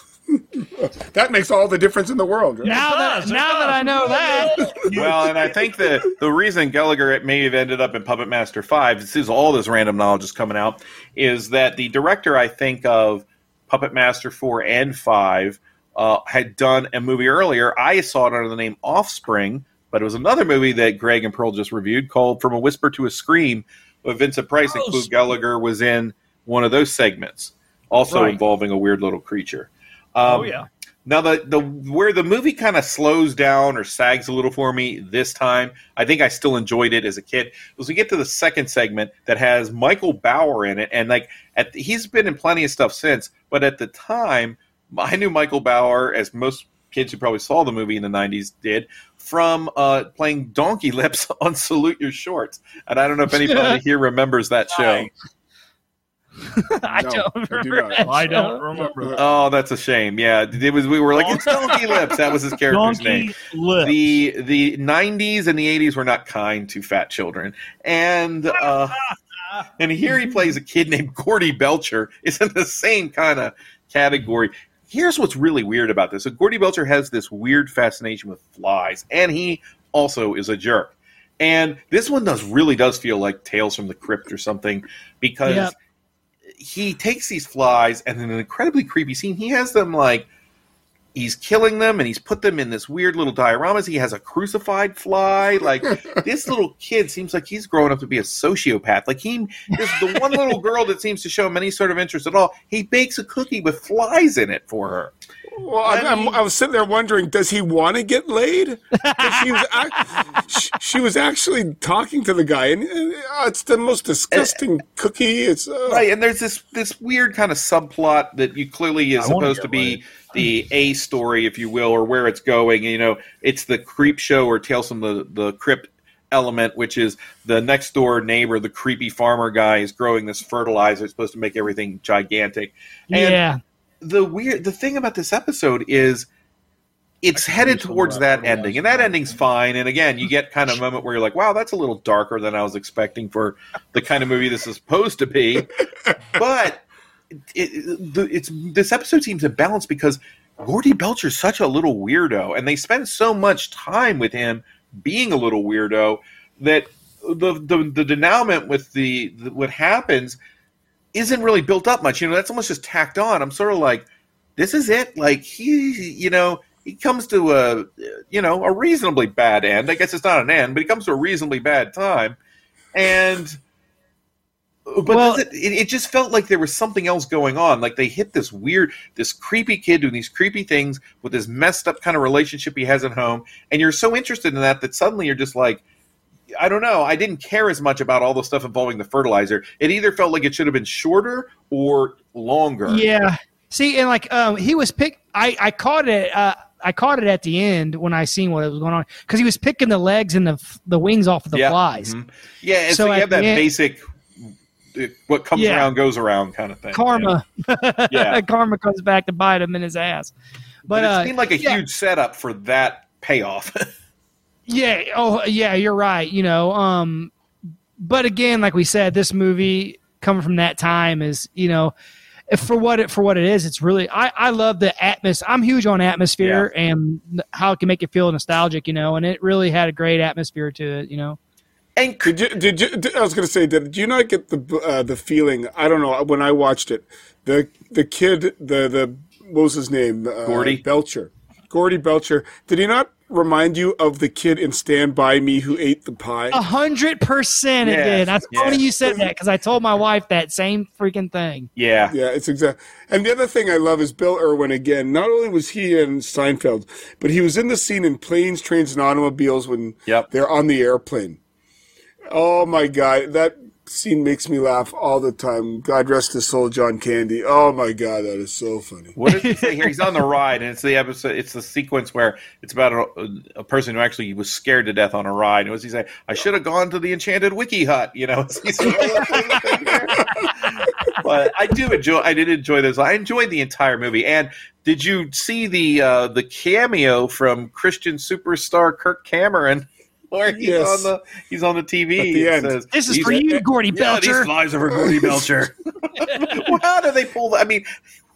That makes all the difference in the world. Right? Now that does, it now that I know that, well, and I think the the reason Gulager it may have ended up in Puppet Master Five, this is all this random knowledge is coming out, is that the director I think of Puppet Master Four and Five uh, had done a movie earlier. I saw it under the name Offspring, but it was another movie that Greg and Pearl just reviewed called From a Whisper to a Scream, with Vincent Price and Oh, Clu Gulager was in one of those segments, also Right. involving a weird little creature. Um, oh yeah. now the the where the movie kind of slows down or sags a little for me this time, I think I still enjoyed it as a kid. Was we get to the second segment that has Michael Bower in it, and like at he's been in plenty of stuff since, but at the time I knew Michael Bower as most kids who probably saw the movie in the '90s did from uh, playing Donkey Lips on Salute Your Shorts, and I don't know if anybody here remembers that show. I No, don't I do remember. that I don't remember that. Oh, that's a shame. Yeah, it was. We were like, it's Donkey Lips. That was his character's name. Lips. the the 90s and the 80s were not kind to fat children and uh and here he plays a kid named Gordy Belcher is in the same kind of category here's what's really weird about this so Gordy Belcher has this weird fascination with flies and he also is a jerk and this one does really does feel like Tales from the Crypt or something because Yep. he takes these flies and in an incredibly creepy scene he has them like he's killing them and he's put them in this weird little dioramas. He has a crucified fly. Like this little kid seems like he's growing up to be a sociopath. Like he is the one little girl that seems to show him any sort of interest at all. He bakes a cookie with flies in it for her. Well, I, I mean- I'm, I was sitting there wondering, does he want to get laid? she was, ac- she, she was actually talking to the guy, and uh, it's the most disgusting cookie. It's uh, Right, and there's this this weird kind of subplot that you clearly is I supposed to be the A story, if you will, or where it's going. You know, it's the Creepshow or Tales from the the Crypt element, which is the next door neighbor, the creepy farmer guy, is growing this fertilizer. It's supposed to make everything gigantic. And Yeah. the weird the thing about this episode is it's headed towards that ending and that ending's fine and again you get kind of a moment where you're like wow that's a little darker than i was expecting for the kind of movie this is supposed to be but it, it, it's this episode seems to balance because gordy belcher's such a little weirdo and they spend so much time with him being a little weirdo that the the, the denouement with the, the what happens isn't really built up much. You know, that's almost just tacked on. I'm sort of like, this is it. Like he, you know, he comes to a, you know, a reasonably bad end. I guess it's not an end, but he comes to a reasonably bad time, and but Well- it, it, just felt like there was something else going on. Like they hit this weird, this creepy kid doing these creepy things with this messed up kind of relationship he has at home, and you're so interested in that that suddenly you're just like, I don't know. I didn't care as much about all the stuff involving the fertilizer. It either felt like it should have been shorter or longer. Yeah. See, and like um, he was pick. I I caught it. Uh, I caught it at the end when I seen what was going on because he was picking the legs and the the wings off of the Yeah. flies. Mhm. Yeah, and so, So you have that end- basic, uh, what comes Yeah. around goes around kind of thing. Karma. Yeah. Karma comes back to bite him in his ass. But, But, uh, it seemed like a yeah. huge setup for that payoff. Yeah. Oh, yeah. You're right. You know. Um, but again, like we said, this movie coming from that time is you know, if for what it for what it is, it's really I I love the atmosphere. I'm huge on atmosphere and how it can make you feel nostalgic. You know, and it really had a great atmosphere to it. You know. And Did you, did you, did- I was going to say, did you not get the uh, the feeling? I don't know when I watched it. The the kid, the the what was his name? Uh, Gordy? Belcher. Gordy Belcher. Did he not remind you of the kid in Stand By Me who ate the pie? A hundred percent, it Yes, did. That's yes. funny you said that because I told my wife that same freaking thing. yeah. Yeah, it's exact. And the other thing I love is Bill Irwin again. Not only was he in Seinfeld, but he was in the scene in Planes, Trains, and Automobiles when Yep. they're on the airplane. Oh my god, that scene makes me laugh all the time. God rest his soul, John Candy. Oh my god, that is so funny. What does he say here? He's on the ride, and it's the episode. It's the sequence where it's about a, a person who actually was scared to death on a ride. And does he say? I should have gone to the Enchanted Wiki Hut. You know, but I do enjoy. I did enjoy this. I enjoyed the entire movie. And did you see the uh, the cameo from Christian superstar Kirk Cameron? Where he's Yes. on the he's on the TV. At the It says, This is for are- you, Gordy yeah, Belcher. these flies are for Gordy Belcher. well, how did they pull that? I mean,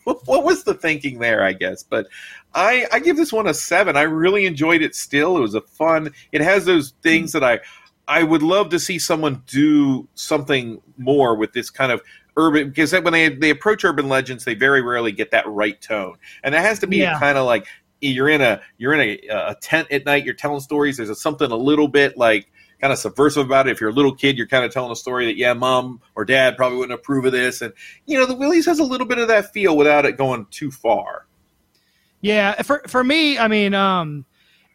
what what was the thinking there? I guess, but I I give this one a seven. I really enjoyed it. Still, it was a fun. It has those things that I I would love to see someone do something more with this kind of urban because when they they approach urban legends, they very rarely get that right tone, and it has to be Yeah. kind of like you're in a you're in a, a tent at night. You're telling stories. There's a, something a little bit like kind of subversive about it. If you're a little kid, you're kind of telling a story that yeah, mom or dad probably wouldn't approve of this, and you know the Willies has a little bit of that feel without it going too far. Yeah, for for me, I mean, um,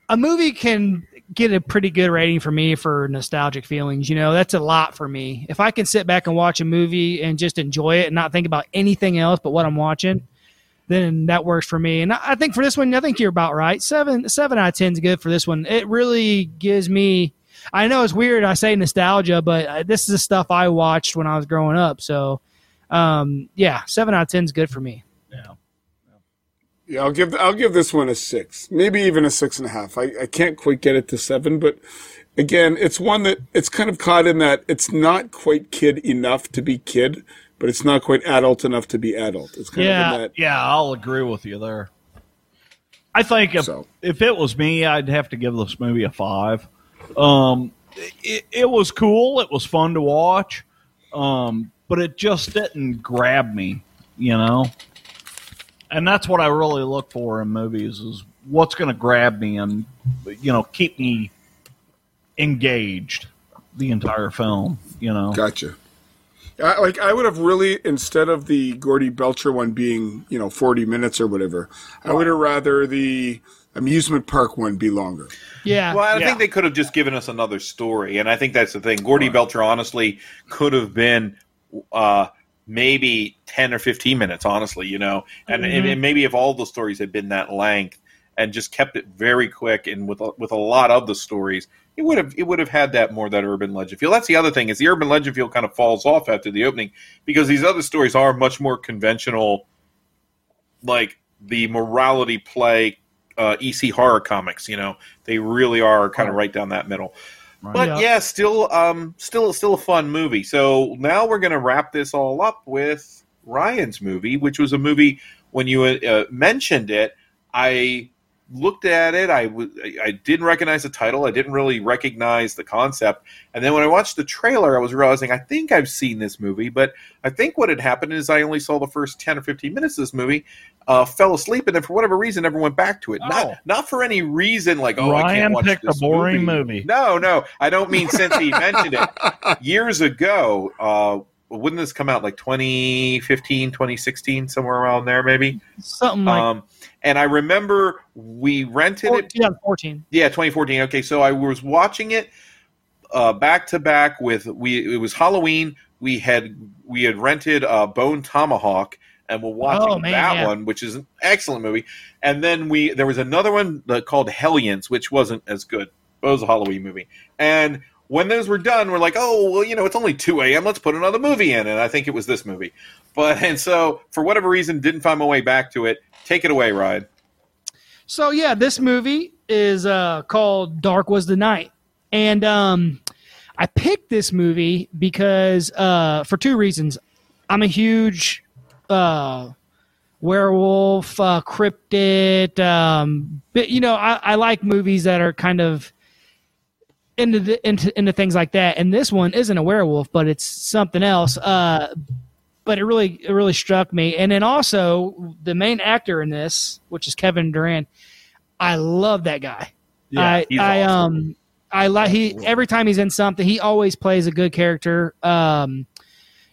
a movie can get a pretty good rating for me for nostalgic feelings. You know, that's a lot for me. If I can sit back and watch a movie and just enjoy it and not think about anything else but what I'm watching, then that works for me. And I I think for this one, I think you're about right. Seven seven out of ten is good for this one. It really gives me. I know it's weird. I say nostalgia, but uh, this is the stuff I watched when I was growing up. So, um, yeah, seven out of ten is good for me. Yeah. Yeah, I'll give I'll give this one a six, maybe even a six and a half. I, I can't quite get it to seven, but again, it's one that it's kind of caught in that it's not quite kid enough to be kid, but it's not quite adult enough to be adult. It's kind of Yeah, in that. yeah, I'll agree with you there. I think if So. if it was me, I'd have to give this movie a five. Um, it, it was cool. It was fun to watch, um, but it just didn't grab me, you know. And that's what I really look for in movies: is what's going to grab me and you know keep me engaged the entire film. You know, Gotcha. I, like I would have really instead of the Gordy Belcher one being you know forty minutes or whatever, I would have rather the amusement park one be longer. Yeah. Well, I Yeah. think they could have just given us another story, and I think that's the thing. Gordy Belcher honestly could have been uh, maybe ten or fifteen minutes, honestly, you know, and, and, and maybe if all the stories had been that length and just kept it very quick and with a, with a lot of the stories, it would have it would have had that more that urban legend feel. That's the other thing is the urban legend feel kind of falls off after the opening because these other stories are much more conventional, like the morality play uh, EC horror comics. You know, they really are kind of right down that middle. But Yeah. yeah. still, um, still, still a fun movie. So now we're going to wrap this all up with Ryan's movie, which was a movie when you uh, mentioned it. I looked at it. I w- I didn't recognize the title. I didn't really recognize the concept. And then when I watched the trailer, I was realizing I think I've seen this movie, but I think what had happened is I only saw the first ten or fifteen minutes of this movie, uh, fell asleep, and then for whatever reason, never went back to it. Oh. Not not for any reason like oh I can't watch picked a this boring movie. No, no, I don't mean since he mentioned it years ago. Uh, wouldn't this come out like 2015, 2016, somewhere around there, maybe? Something like Um, and I remember we rented four, it. 2014. Yeah, 2014. Okay, so I was watching it uh, back to back with we. It was Halloween. We had we had rented uh, Bone Tomahawk, and we're watching Oh, man, that yeah. one, which is an excellent movie. And then we there was another one uh, called Hellions, which wasn't as good. But it was a Halloween movie. And when those were done, we're like, oh well, you know, it's only two a.m. Let's put another movie in, and I think it was this movie. But and so for whatever reason, didn't find my way back to it. Take it away, Ryan. So yeah, this movie is uh, called Dark Was the Night, and um, I picked this movie because uh, for two reasons. I'm a huge uh, werewolf, uh, cryptid. Um, but you know, I, I like movies that are kind of into the, into into things like that. And this one isn't a werewolf, but it's something else. Uh, but it really it really struck me. And then also the main actor in this, which is Kevin Durand, I love that guy. Yeah, I I awesome. um I like he every time he's in something, he always plays a good character. Um,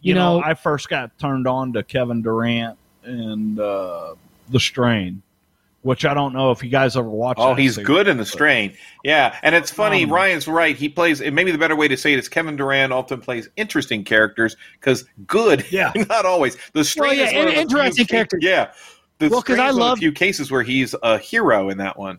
you, You, know, know, I first got turned on to Kevin Durand and uh, The Strain, which I don't know if you guys ever watched. Oh, he's series, good in the but- strain. Yeah, and it's funny. Um, Ryan's right. He plays. Maybe the better way to say it is Kevin Durand often plays interesting characters because good. Yeah. not always. The strain yeah, is one of in- the few interesting ca- characters. Yeah, the Well, 'cause Strain I is one of love- a few cases where he's a hero in that one.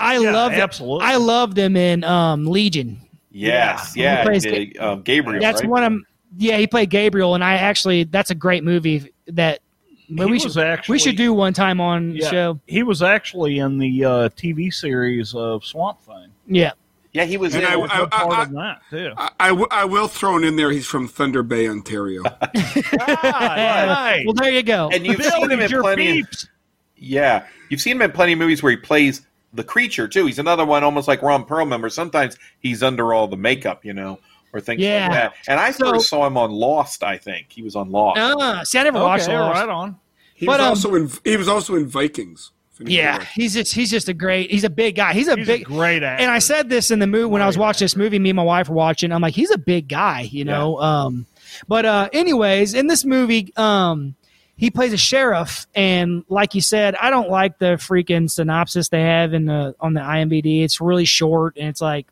I Yeah, loved absolutely. I loved him in um, Legion. Yes, Yeah. yeah. He plays the- um, Gabriel. That's right? one of yeah. He played Gabriel, and I actually that's a great movie that He we should actually we should do one time on the Yeah, show. He was actually in the uh, TV series of Swamp Thing. Yeah, Yeah, he was. And in, I- He was a part of that too. I, I, w- I will throw it in there. He's from Thunder Bay, Ontario. right. well there you go. and you've seen him in plenty. Of, yeah, you've seen him in plenty of movies where he plays the creature too. He's another one, almost like Ron Perlman, where sometimes he's under all the makeup, you know, or things Yeah. like that. And I So- first saw him on Lost. I think he was on Lost. Uh, see, I never watched Okay, Lost. right on. He But, was um, also in. He was also in Vikings. Yeah, he's just he's just a great. He's a big guy. He's a He's big. a great actor. and I said this in the movie when I was watching this movie. Me and my wife were watching. I'm like, he's a big guy, you know. Um, but uh, anyways, in this movie, um, he plays a sheriff, and like you said, I don't like the freaking synopsis they have in the on the IMDb. It's really short, and it's like,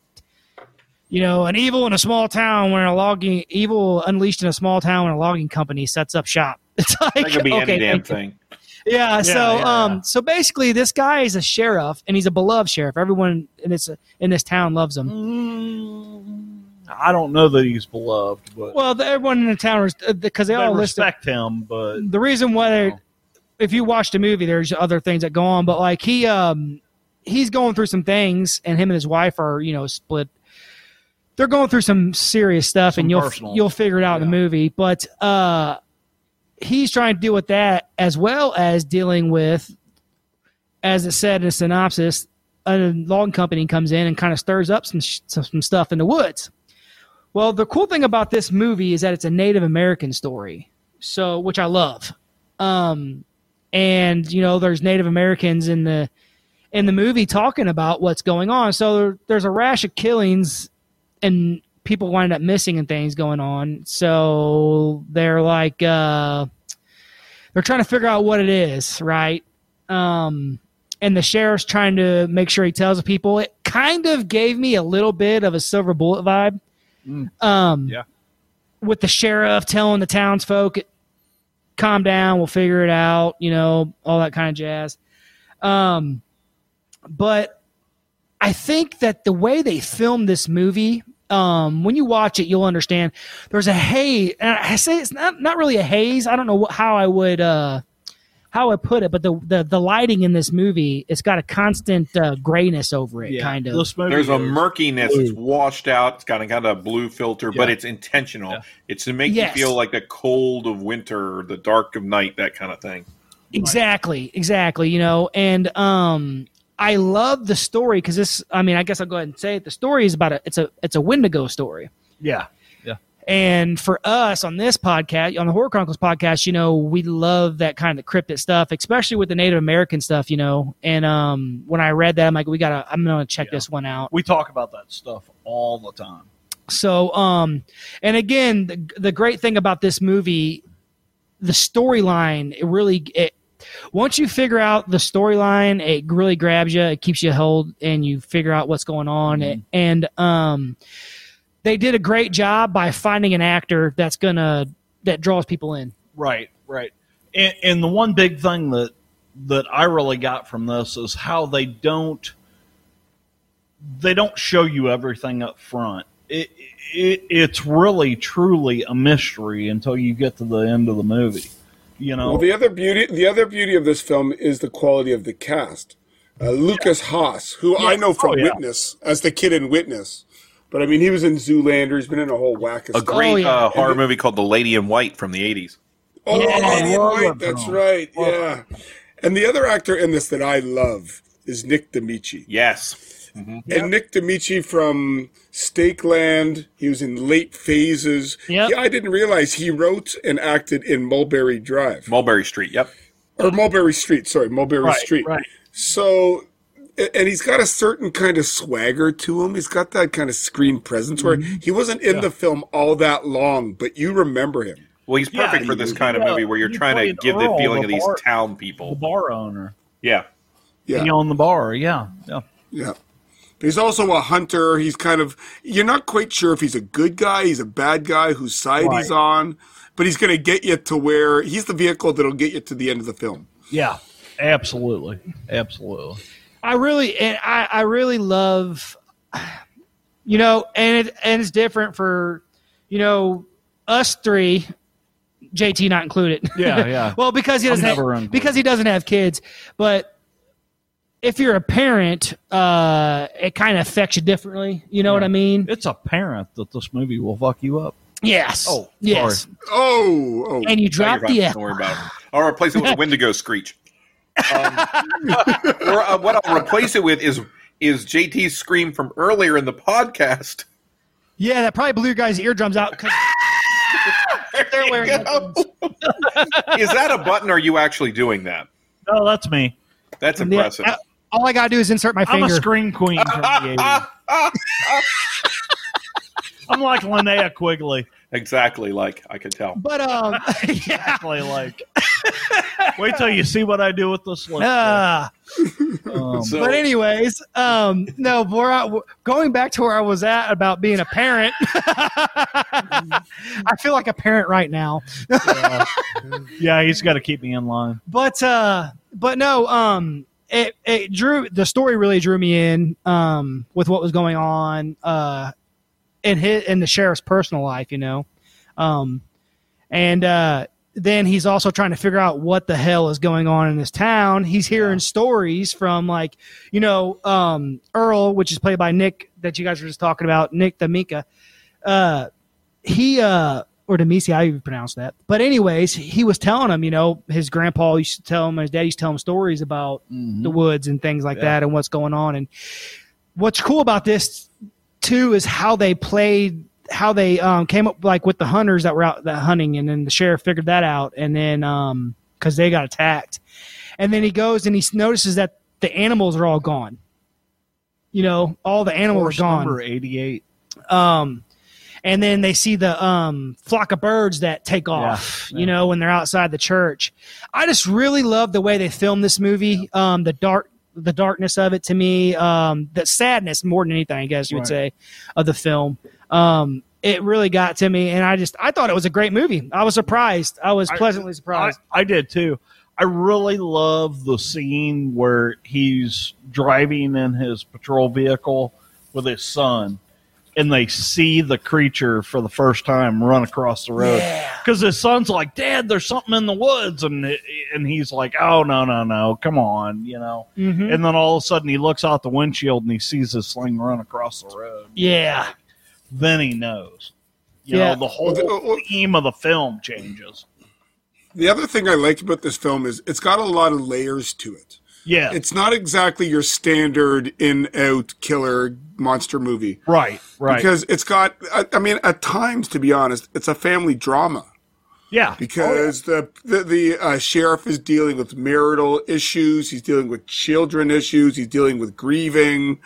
you know, an evil in a small town where a logging evil unleashed in a small town when a logging company sets up shop. It's like that could be okay, any damn thing. Yeah, so yeah, um yeah. so basically this guy is a sheriff and he's a beloved sheriff. Everyone in this in this town loves him. Mm, I don't know that he's beloved, but Well, the, everyone in the town is because they they all list respect him. But the reason why Oh. they if you watch the movie there's other things that go on, but like he um he's going through some things and him and his wife are, you know, split they're going through some serious stuff Some and you'll personal- you'll figure it out in the movie, but uh he's trying to deal with that as well as dealing with as it said in the synopsis a logging company comes in and kind of stirs up some some stuff in the woods. Well, the cool thing about this movie is that it's a Native American story, so which I love. Um, and you know, there's Native Americans in the in the movie talking about what's going on. So there, there's a rash of killings and people wind up missing and things going on. So they're like uh, they're trying to figure out what it is, right? Um, and the sheriff's trying to make sure he tells the people. It kind of gave me a little bit of a silver bullet vibe. Um, Yeah. With the sheriff telling the townsfolk, calm down, we'll figure it out, you know, all that kind of jazz. Um, but I think that the way they filmed this movie, um, when you watch it, you'll understand there's a haze. And I say it's not, not really a haze. I don't know what, how I would, uh, how I put it, but the, the, the lighting in this movie, it's got a constant uh, grayness over it, yeah, kind of. this There's a is- murkiness. It's washed out. It's got a kind of blue filter, but it's intentional. Yeah. It's to make Yes. you feel like the cold of winter, or the dark of night, that kind of thing. Exactly, exactly. You know, and um, I love the story because this. I mean, I guess I'll go ahead and say it. The story is about a. It's a. It's a Wendigo story. Yeah, yeah. And for us on this podcast, on the Horror Chronicles podcast, you know, we love that kind of cryptid stuff, especially with the Native American stuff, you know. And um, when I read that, I'm like, we gotta. I'm gonna check Yeah. this one out. We talk about that stuff all the time. So, um, and again, the, the great thing about this movie, the storyline, it really, it, once you figure out the storyline, it really grabs you. It keeps you held, and you figure out what's going on. And um, they did a great job by finding an actor that's gonna that draws people in. Right, right. And, and the one big thing that that I really got from this is how they don't they don't show you everything up front. It, it it's really truly a mystery until you get to the end of the movie. You know, Well, the other beauty, the other beauty of this film is the quality of the cast. Uh, Lukas Haas, who I know from Oh, yeah. Witness as the kid in Witness, but I mean he was in Zoolander. He's been in a whole whack of A stuff. great uh, horror And the- movie called The Lady in White from the 80s. Oh, Yeah, Lady in White, that's right. Yeah, and the other actor in this that I love is Nick Damici. Yes. And Nick Damici from Stakeland, he was in Late Phases. Yep. Yeah, I didn't realize he wrote and acted in Mulberry Drive Mulberry Street. Yep. or Mulberry Street. Sorry, Mulberry Right, Street. right. So, and he's got a certain kind of swagger to him. He's got that kind of screen presence where Mm-hmm. he wasn't in the film all that long, but you remember him. Well, he's Yeah, perfect for this kind of yeah, movie where you're trying to played give the feeling the of these bar- town the people. bar owner. Yeah. Yeah. He owned the bar. Yeah, yeah. Yeah. But he's also a hunter. He's kind of, you're not quite sure if he's a good guy, he's a bad guy, whose side he's on, but he's going to get you to where he's the vehicle that'll get you to the end of the film. Yeah, absolutely, absolutely. I really and I, I really love you know, and it and it's different for you know, us three, JT not included. Yeah, yeah. well, because he doesn't never have, included. because he doesn't have kids. But if you're a parent, uh it kind of affects you differently. You know what I mean? It's apparent that this movie will fuck you up. Yes. Oh, yes. sorry. Oh, oh. And you No, drop you're the fine. F. Don't worry about it. I'll replace it with a Wendigo screech. Um, or uh, what I'll replace it with is is JT's scream from earlier in the podcast. Yeah, that probably blew your guys' eardrums out because they're wearing headphones. Is that a button? Or are you actually doing that? No, that's me. That's Yeah, impressive. uh, all I gotta do is insert my finger. I'm finger. a screen queen from the 80s. I'm like Linnea Quigley. exactly. Like I could tell. but um, yeah. Exactly like. Wait till you see what I do with this lip. Ah. Um, So- but anyways, um, no, where I, going back to where I was at about being a parent, I feel like a parent right now. yeah, he's got to keep me in line. But uh, but no, um, it it drew the story really drew me in um with what was going on uh in his in the sheriff's personal life, you know, um, and uh. Then he's also trying to figure out what the hell is going on in this town. He's hearing stories from like, you know, um, Earl, which is played by Nick that you guys were just talking about, Nick D'Amica. Uh, he uh or Demisi, I even pronounce that. But anyways, he was telling him, you know, his grandpa used to tell him, his dad used to tell him stories about the woods and things like Yeah. that and what's going on. And what's cool about this too is how they played, how they um, came up like with the hunters that were out that hunting, and then the sheriff figured that out, and then um because they got attacked, and then he goes and he notices that the animals are all gone. You know, all the animals are gone number 88. um and then they see the um flock of birds that take off Yeah, you know when they're outside the church. I just really love the way they filmed this movie. Um the dark the darkness of it to me um the sadness more than anything i guess you would say of the film. Um it really got to me and i just i thought it was a great movie. I was surprised. I was I- pleasantly I, surprised. I did too. I really love the scene where he's driving in his patrol vehicle with his son, and they see the creature for the first time run across the road. Because his son's like, "Dad, there's something in the woods," and and he's like, "Oh no, no, no, come on," you know. Mhm. And then all of a sudden, he looks out the windshield and he sees his sling run across the road. yeah Then he knows. You Yeah. know, the whole Well, the- well- theme of the film changes. The other thing I liked about this film is it's got a lot of layers to it. Yeah, It's not exactly your standard in out killer monster movie. right, right. Because it's got, I, I mean, at times, to be honest, it's a family drama. Yeah, because the the, the uh, sheriff is dealing with marital issues. He's dealing with children issues. He's dealing with grieving.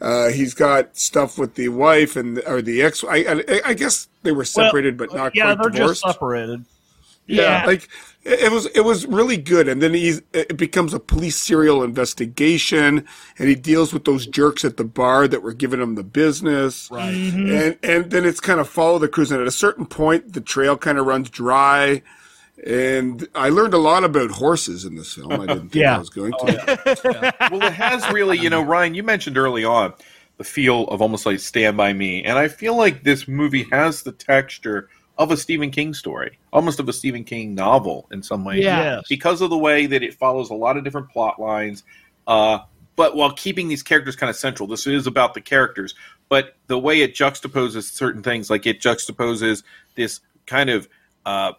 Uh, he's got stuff with the wife and or the ex. I, I, I guess they were separated, Well, but not yeah, quite they're divorced. just separated. Yeah, Yeah. like it it was it was really good, and then he's it becomes a police serial investigation, and he deals with those jerks at the bar that were giving him the business, Right. Mm-hmm. and and then it's kind of follow the cruise, and at a certain point, the trail kind of runs dry. And I learned a lot about horses in this film. I didn't think Yeah. I was going oh, to. well, it has really, you know, Ryan, you mentioned early on the feel of almost like Stand By Me. And I feel like this movie has the texture of a Stephen King story, almost of a Stephen King novel in some ways. Yeah. Because of the way that it follows a lot of different plot lines, uh, but while keeping these characters kind of central. This is about the characters, but the way it juxtaposes certain things, like it juxtaposes this kind of uh,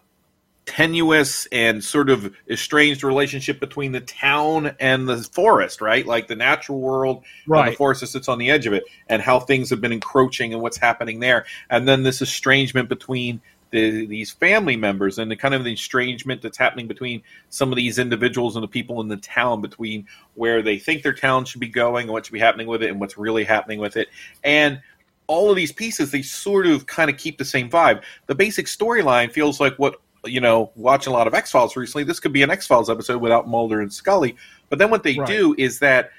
tenuous and sort of estranged relationship between the town and the forest, right? Like the natural world and the forest that sits on the edge of it, and how things have been encroaching and what's happening there. And then this estrangement between the, these family members and the kind of the estrangement that's happening between some of these individuals and the people in the town between where they think their town should be going and what should be happening with it and what's really happening with it. And all of these pieces, they sort of kind of keep the same vibe. The basic storyline feels like what you know, watching a lot of X Files recently. This could be an X Files episode without Mulder and Scully. But then what they Right. do is that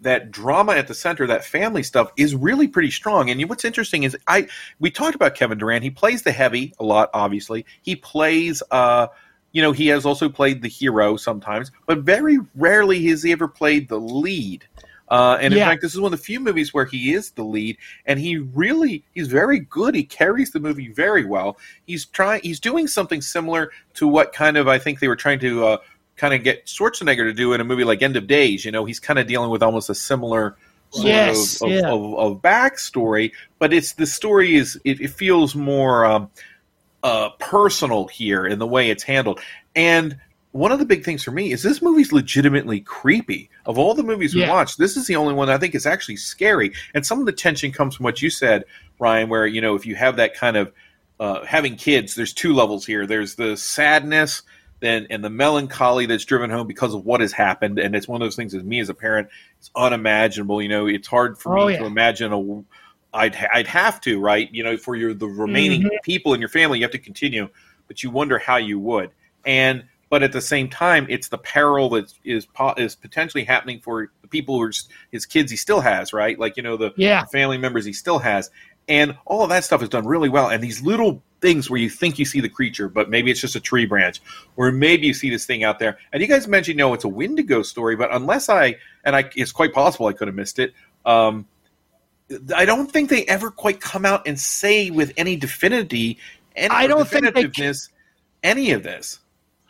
that drama at the center, that family stuff, is really pretty strong. And what's interesting is I we talked about Kevin Durand. He plays the heavy a lot. Obviously, he plays. uh you know, he has also played the hero sometimes, but very rarely has he ever played the lead. Uh, and in Yeah. fact, this is one of the few movies where he is the lead, and he really he's very good. He carries the movie very well. He's trying he's doing something similar to what kind of I think they were trying to uh, kind of get Schwarzenegger to do in a movie like End of Days. You know, he's kind of dealing with almost a similar sort Yes, of, of, of, of backstory, but it's the story is it, it feels more um, uh, personal here in the way it's handled. And one of the big things for me is this movie's legitimately creepy. Of all the movies we Yeah. watched, this is the only one I think is actually scary. And some of the tension comes from what you said, Ryan, where you know if you have that kind of uh, having kids, there's two levels here. There's the sadness then and the melancholy that's driven home because of what has happened. And it's one of those things as me as a parent, it's unimaginable. You know, it's hard for Oh, me yeah. to imagine a I'd I'd have to, right? You know, for your the remaining Mhm. people in your family, you have to continue, but you wonder how you would. And but at the same time, it's the peril that is is potentially happening for the people who are his kids he still has, right? Like you know the Yeah. family members he still has, and all of that stuff is done really well. And these little things where you think you see the creature, but maybe it's just a tree branch, or maybe you see this thing out there. And you guys mentioned, no, it's a Wendigo story, but unless I and I, it's quite possible I could have missed it. Um, I don't think they ever quite come out and say with any definitivity, any I don't think they- definitiveness, any of this.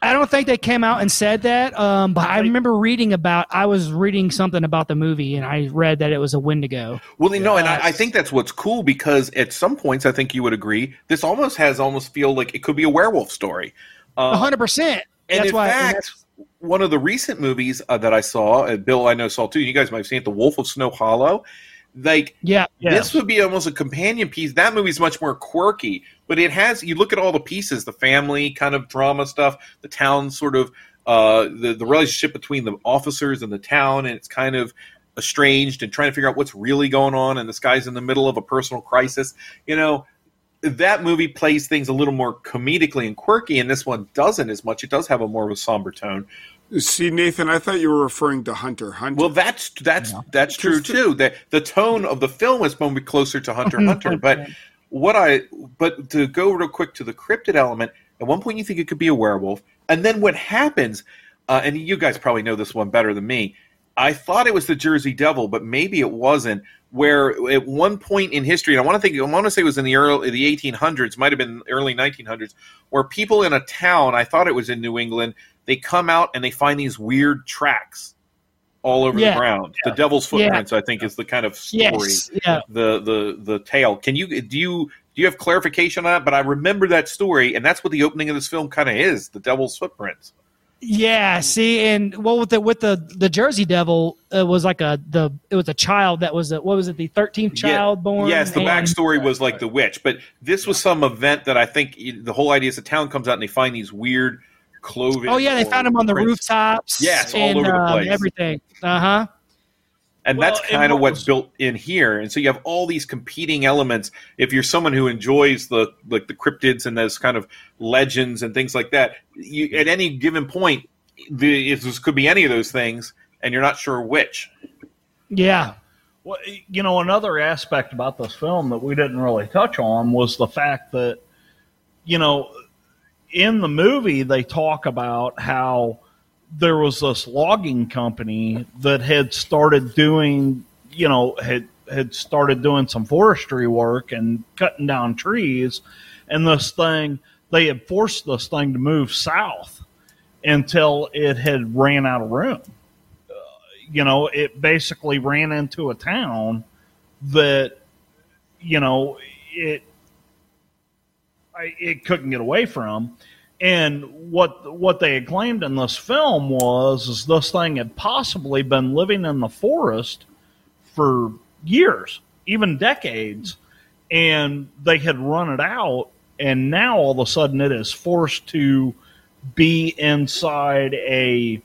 I don't think they came out and said that, um, but I remember reading about. I was reading something about the movie, and I read that it was a Wendigo. Well, you know, and I, I think that's what's cool because at some points, I think you would agree, this almost has almost feel like it could be a werewolf story. A Uh, hundred percent. and That's in why. and fact, that's- one of the recent movies uh, that I saw, uh, Bill, I know saw too. You guys might have seen it, The Wolf of Snow Hollow. Like, yeah, this would be almost a companion piece. That movie's much more quirky, but it has. You look at all the pieces, the family kind of drama stuff, the town sort of, uh, the the relationship between the officers and the town, and it's kind of estranged and trying to figure out what's really going on. And this guy's in the middle of a personal crisis. You know, that movie plays things a little more comedically and quirky, and this one doesn't as much. It does have a more of a somber tone. See, Nathan, I thought you were referring to Hunter Hunter. Well, that's that's that's true too. That the tone of the film is probably closer to Hunter Hunter, but what I but to go real quick to the cryptid element, at one point you think it could be a werewolf, and then what happens? Uh, and you guys probably know this one better than me. I thought it was the Jersey Devil, but maybe it wasn't. Where at one point in history, and I want to think, I want to say it was in the early the 1800s, might have been early 1900s, where people in a town, I thought it was in New England, they come out and they find these weird tracks all over Yeah. the ground. The Devil's Yeah. Footprints, I think, is the kind of story. Yes, yeah. The the the tale. Can you do you do you have clarification on that? But I remember that story, and that's what the opening of this film kind of is: the Devil's Footprints. Yeah, see, and well, with the with the the Jersey Devil, it was like a the it was a child that was a, what was it the thirteenth child born? Yes, the and- backstory was like the witch, but this was some event that I think the whole idea is the town comes out and they find these weird clothing. Oh yeah, they found him on the prints. rooftops. Yes, all and, over the um, place. Everything. Uh huh. and Well, that's kind of what's built in here and so you have all these competing elements if you're someone who enjoys the like the cryptids and those kind of legends and things like that you, at any given point the, it this could be any of those things and you're not sure which Yeah. Well, you know, another aspect about this film that we didn't really touch on was the fact that, you know, in the movie they talk about how there was this logging company that had started doing, you know, had had started doing some forestry work and cutting down trees, and this thing they had forced this thing to move south until it had ran out of room. Uh, you know, it basically ran into a town that, you know, it it couldn't get away from. And what what they had claimed in this film was is this thing had possibly been living in the forest for years, even decades, and they had run it out, and now all of a sudden it is forced to be inside a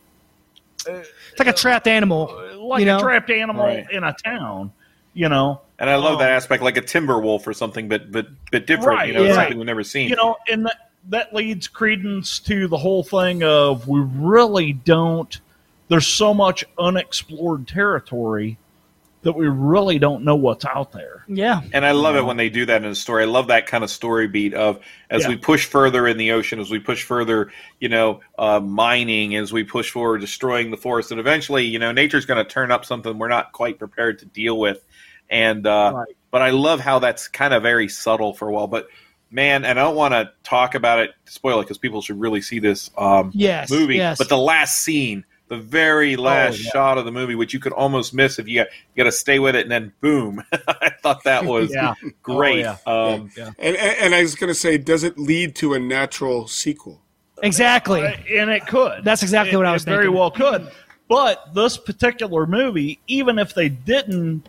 It's like a trapped animal. Uh, like you know? a trapped animal Right. in a town, you know. And i love Um, that aspect like a timber wolf or something but but but different Right, you know Right, something we've never seen You know, and that that leads credence to the whole thing of we really don't. There's so much unexplored territory that we really don't know what's out there. Yeah. And I love it when they do that in a story. I love that kind of story beat of as Yeah. we push further in the ocean, as we push further, you know, uh, mining, as we push forward, destroying the forest, and eventually, you know, nature's going to turn up something we're not quite prepared to deal with. And uh, Right. but I love how that's kind of very subtle for a while. But man, and I don't want to talk about it, spoil it, because people should really see this um, Yes, movie. yes. But the last scene. The very last yeah. shot of the movie, which you could almost miss if you got, you got to stay with it, and then boom! I thought that was Yeah. great. Oh, um, Yeah. And, and, and I was going to say, does it lead to a natural sequel? Exactly. Uh, and it could. That's exactly It- what I was it very well could. But this particular movie, even if they didn't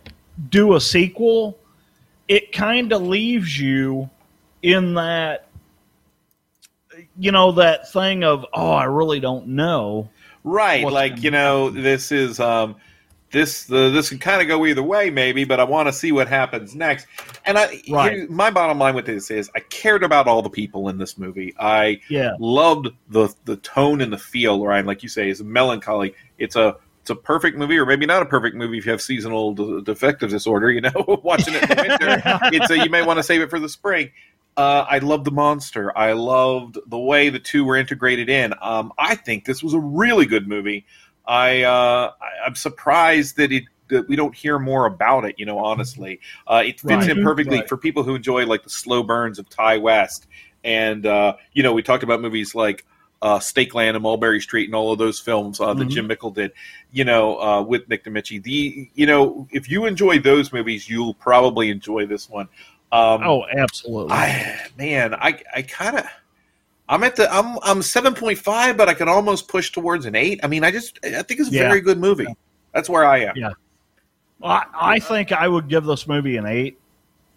do a sequel, it kind of leaves you in that, you know, that thing of, oh, I really don't know. Right, like you know, this is um, this the this can kind of go either way, maybe, but I want to see what happens next. And I, Right. here- my bottom line with this is, I cared about all the people in this movie. I Yeah. loved the the tone and the feel. Ryan, like you say, is melancholy. It's a a perfect movie, or maybe not a perfect movie if you have seasonal de- defective disorder. You know, watching it in the winter, it's a, you may want to save it for the spring. Uh, I loved the monster. I loved the way the two were integrated in. Um, I think this was a really good movie. I, uh, I I'm surprised that it that we don't hear more about it. You know, honestly, uh, it fits Right. in perfectly Right. for people who enjoy like the slow burns of Ti West. And uh, you know, we talked about movies like uh, Stakeland and Mulberry Street and all of those films uh, that Mhm. Jim Mickle did. You know, uh, with Nick Damici. The you know, if you enjoy those movies, you'll probably enjoy this one. Um, Oh, absolutely. I man, I I kind of I'm at the I'm I'm seven point five, but I could almost push towards an eight. I mean, I just I think it's a Yeah. very good movie. That's where I am. Yeah. I, I think I would give this movie an eight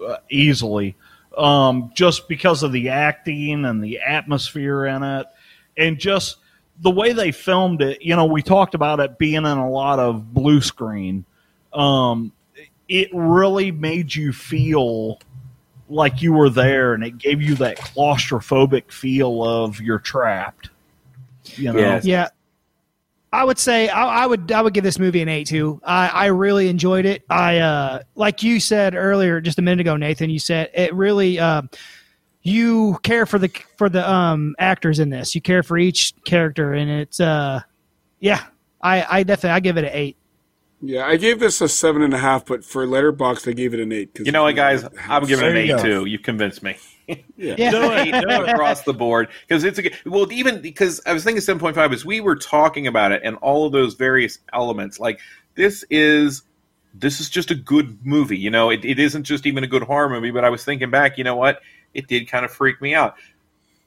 uh, easily, um, just because of the acting and the atmosphere in it, and just the way they filmed it. You know, we talked about it being in a lot of blue screen. Um, it really made you feel like you were there, and it gave you that claustrophobic feel of you're trapped. You know, Yes. Yeah. I would say I, I would I would give this movie an eight too. I, I really enjoyed it. I uh like you said earlier, just a minute ago, Nathan. You said it really. Uh, you care for the for the um actors in this. You care for each character, and it's uh yeah. I I definitely I give it an eight. Yeah, I gave this a seven and a half, but for Letterboxd, I gave it an eight. 'cause You know what, guys? I'm giving it an eight go. too. You've convinced me. Yeah. Yeah. Do it, Eight do it. across the board because it's a good- well even because I was thinking seven point five is we were talking about it and all of those various elements like this is this is just a good movie you know it, it isn't just even a good horror movie but I was thinking back you know what it did kind of freak me out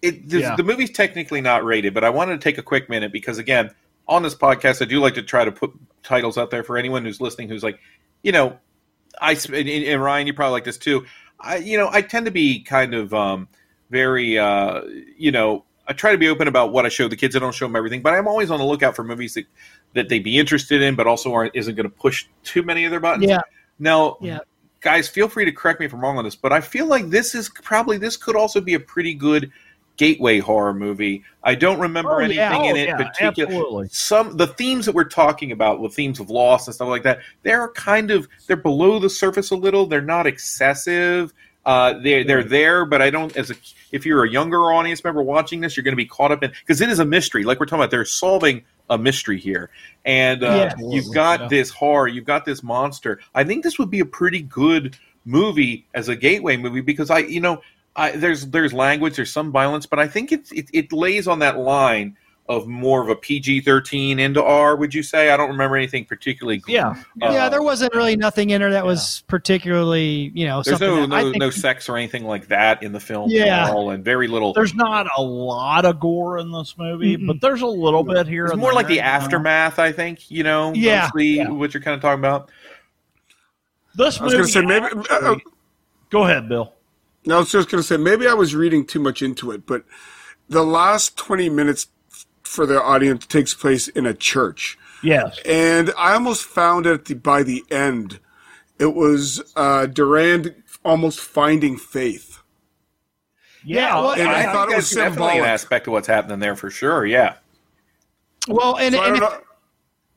it the, Yeah. the movie's technically not rated, but I wanted to take a quick minute because again, on this podcast, I do like to try to put titles out there for anyone who's listening who's like, you know, I and, and Ryan, you probably like this too. I you know I tend to be kind of um, very uh, you know I try to be open about what I show the kids. I don't show them everything, but I'm always on the lookout for movies that that they'd be interested in, but also aren't isn't going to push too many of their buttons. Yeah. Now, Yeah. Guys, feel free to correct me if I'm wrong on this, but I feel like this is probably this could also be a pretty good gateway horror movie. I don't remember Oh, anything yeah. in Oh, it yeah, particular. absolutely. Some the themes that we're talking about, the themes of loss and stuff like that, they're kind of they're below the surface a little. They're not excessive. Uh, they're they're there, but I don't. As a if you're a younger audience member watching this, you're going to be caught up in because it is a mystery. Like we're talking about, they're solving a mystery here, and uh, Yeah. you've got Yeah. this horror, you've got this monster. I think this would be a pretty good movie as a gateway movie because I, you know, I, there's there's language, there's some violence, but I think it's it, it lays on that line of more of a PG-13 into R. Would you say? I don't remember anything particularly. Yeah. uh, yeah, there wasn't really nothing in her that was particularly, you know, There's something no that I no, think- no sex or anything like that in the film Yeah. at all, and very little. There's not a lot of gore in this movie, but there's a little bit here. It's and more like the you know. aftermath, I think. You know, Yeah. mostly Yeah. what you're kind of talking about. This I was going movie. to say maybe. Uh, uh, Go ahead, Bill. no, I was just going to say maybe I was reading too much into it, but the last twenty minutes for the audience takes place in a church. Yes. And I almost found it the, by the end, it was uh, Durand almost finding faith. Yeah, well, And I, I thought think it was that's definitely symbolic. an aspect of what's happening there for sure. Yeah. Well, and, So and if-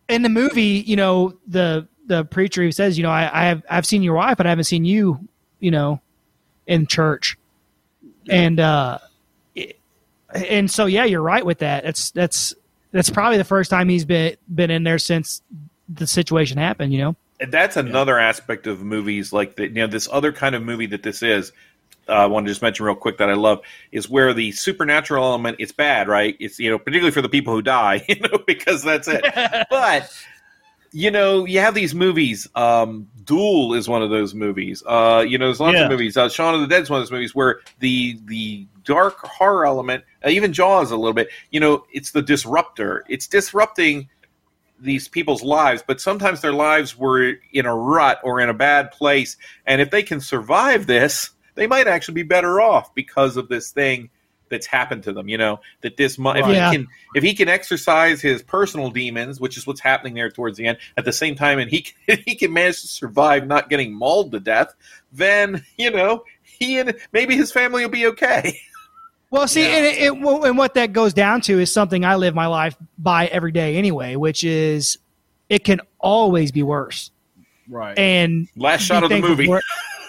in the movie, you know, the the preacher who says, you know, I, I have I've seen your wife, but I haven't seen you, you know, in church, and uh, it- and so yeah, you're right with that. That's that's that's probably the first time he's been been in there since the situation happened. You know, And that's another aspect of movies like that. You know, this other kind of movie that this is. Uh, I want to just mention real quick that I love is where the supernatural element is bad, right? It's you know particularly for the people who die, you know, because that's it. but you know, you have these movies. Um, Duel is one of those movies. Uh, you know, there's lots Yeah. of movies. Uh, Shaun of the Dead is one of those movies where the the dark horror element, uh, even Jaws a little bit. You know, it's the disruptor. It's disrupting these people's lives, but sometimes their lives were in a rut or in a bad place, and if they can survive this, they might actually be better off because of this thing that's happened to them. You know that this mu- if Yeah. he can if he can exercise his personal demons, which is what's happening there towards the end, at the same time, and he can, he can manage to survive not getting mauled to death, then you know he and maybe his family will be okay. Well, see, and, it, it, and what that goes down to is something I live my life by every day anyway, which is it can always be worse. Right. And Last shot of the movie. for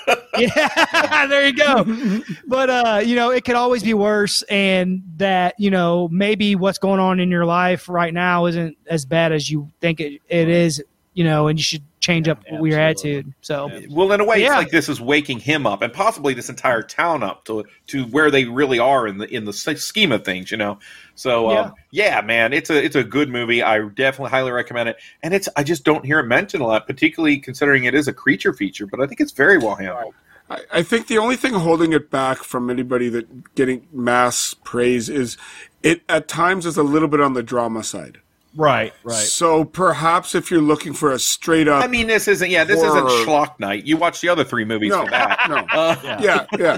yeah, there you go. But uh, you know, it could always be worse, and that you know maybe what's going on in your life right now isn't as bad as you think it, it is. You know, and you should change up your attitude. So, Well, in a way, Yeah. it's like this is waking him up, and possibly this entire town up to to where they really are in the in the scheme of things, you know. So, um, yeah. man, it's a it's a good movie. I definitely highly recommend it, and it's I just don't hear it mentioned a lot, particularly considering it is a creature feature. But I think it's very well handled. I, I think the only thing holding it back from anybody that getting mass praise is it at times is a little bit on the drama side. Right, right. So perhaps if you're looking for a straight up, I mean, this isn't yeah, this Horror. isn't Schlock Night. You watch the other three movies No, for that. no. Uh, yeah, yeah.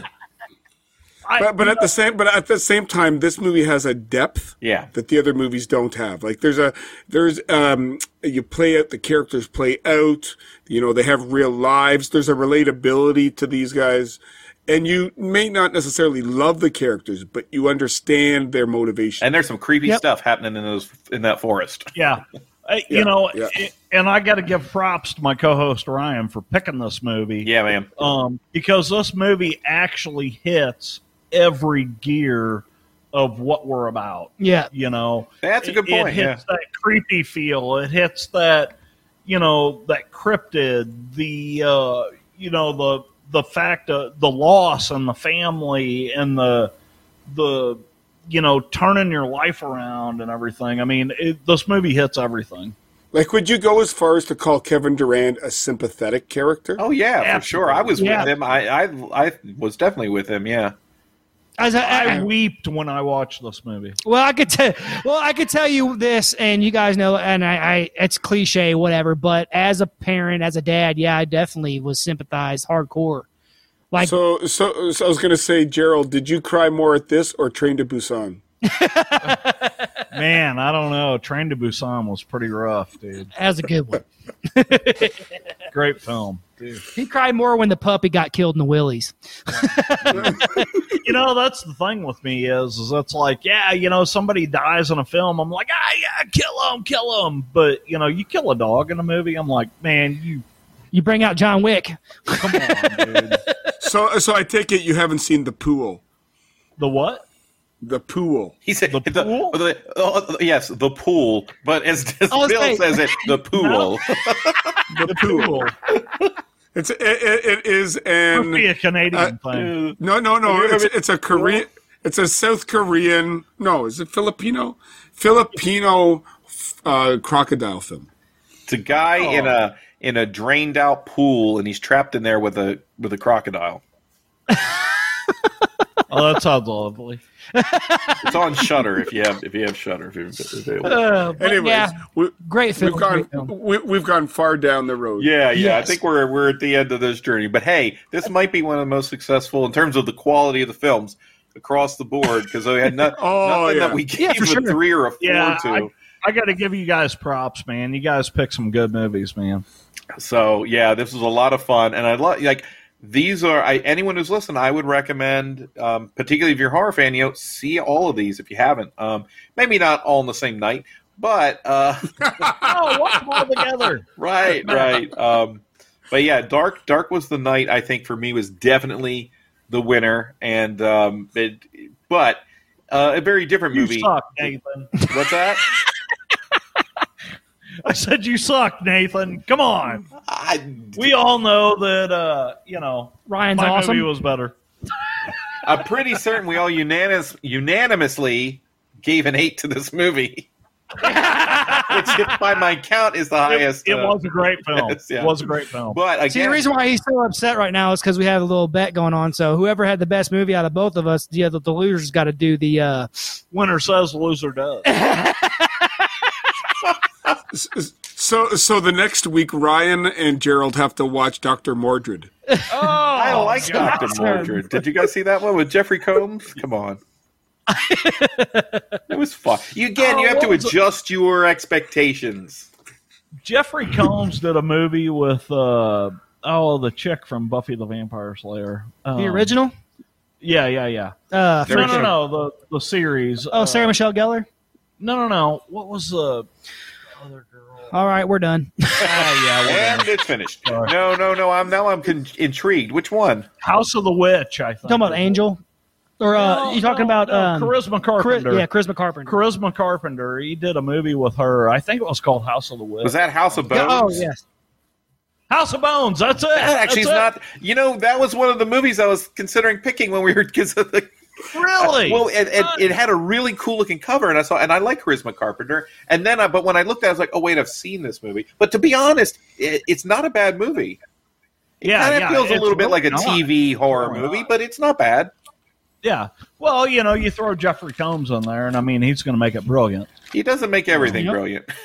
but but at the same but at the same time, this movie has a depth Yeah. that the other movies don't have. Like there's a there's um you play out the characters play out. You know they have real lives. There's a relatability to these guys, and you may not necessarily love the characters, but you understand their motivation. And there's some creepy Yep. stuff happening in those in that forest. Yeah. Uh, Yeah, you know, yeah. i- and I got to give props to my co-host Ryan for picking this movie. Yeah, man. Um, because this movie actually hits every gear of what we're about. Yeah. You know, That's a good It- It, point, hits that creepy feel. It hits that, you know, that cryptid. The, uh, you know, the the fact of the loss and the family and the the you know turning your life around and everything. I mean, it, this movie hits everything. Like, would you go as far as to call Kevin Durand a sympathetic character? Oh yeah, for sure. I was Yeah. with him. I, I I was definitely with him. Yeah. As a- I I- weeped when I watched this movie. Well, I could tell. Well, I could tell you this, and you guys know, and I, I, it's cliche, whatever. But as a parent, as a dad, yeah, I definitely was sympathized hardcore. Like, so, so, so I was going to say, Gerald, did you cry more at this or Train to Busan? Man, I don't know. Train to Busan was pretty rough, dude. that was a good one. Great film, dude. He cried more when the puppy got killed in the willies. you know, that's the thing with me is, is it's like, yeah, you know, somebody dies in a film. I'm like, ah, yeah, kill him, kill him. But you know, you kill a dog in a movie. I'm like, man, you You bring out John Wick. come on, dude. So, so I take it you haven't seen the pool. The what? The pool. He said The the, pool? the- oh, yes, the pool, but as, as Bill wait. says it, the pool. The pool. It's it, it, it is Must be a Canadian uh, thing. no no no Have you ever it's a Korean it's a South Korean no is it Filipino Filipino uh, crocodile film. It's a guy in Oh. a in a drained out pool, and he's trapped in there with a with a crocodile. Oh, that sounds lovely. It's on Shutter if you have if you have Shutter if you're available. Uh, Anyways, yeah, we, great film. we've gone great film. we, we've gone far down the road. Yeah, yeah. I think we're we're at the end of this journey. But hey, this might be one of the most successful in terms of the quality of the films across the board because we had no, Oh, nothing yeah. that we gave Yeah, for a sure. three or a four Yeah, to. I got to give you guys props, man. You guys picked some good movies, man. So yeah, this was a lot of fun, and I love like these are I, anyone who's listening. I would recommend, um, particularly if you're a horror fan, you know, see all of these if you haven't. Um, maybe not all in the same night, but uh, Oh, watch them all together. right, right. Um, but yeah, dark dark was the night. I think for me was definitely the winner, and um, it, but uh, a very different You movie. suck. What's that? I said you suck, Nathan. Come on. I, We all know that, uh, you know, Ryan's my awesome. movie was better. I'm pretty certain we all unanimous, unanimously gave an eight to this movie, which, by my count, is the highest. it uh, was a great film. yes, yeah. It was a great film. But again, See, the reason why he's so upset right now is because we have a little bet going on. So whoever had the best movie out of both of us, yeah, the, the loser's got to do the. uh Winner says, the loser does. So so the next week Ryan and Gerald have to watch Doctor Mordrid. Oh, I like Dr. Mordrid. Did you guys see that one with Jeffrey Combs? Come on. it was fun. You again, you Oh, have to what was it? adjust your expectations. Jeffrey Combs did a movie with, uh, oh, the chick from Buffy the Vampire Slayer. Um, The original? Yeah, yeah, yeah. Uh, No, no, no. The, the series. Oh, uh, Sarah Michelle Gellar? No, no, no. What was the other girl? All right, we're done. Oh, yeah. And whatever. it's finished. No, no, no. I'm now I'm con- intrigued. Which one? House of the Witch, I think. talking about Angel? Or uh, No, you talking no, about no, um, Charisma Chris- Carpenter? yeah, Charisma Carpenter. Charisma Carpenter. He did a movie with her. I think it was called House of the Witch. Was that House of Bones? Oh yes. House of Bones? That's it. That actually is That's not. You know, that was one of the movies I was considering picking when we were because of the. Uh, it. Really? Well, it, it, it had a really cool looking cover, and I saw, and I like Charisma Carpenter. And then, I, but when I looked at, it, I was like, oh wait, I've seen this movie. But to be honest, it, it's not a bad movie. It Yeah, of yeah, feels a little bit like a not. TV horror Really movie, not. but it's not bad. yeah. Well, you know, you throw Jeffrey Combs in there, and I mean, he's going to make it brilliant. He doesn't make everything Yep. brilliant.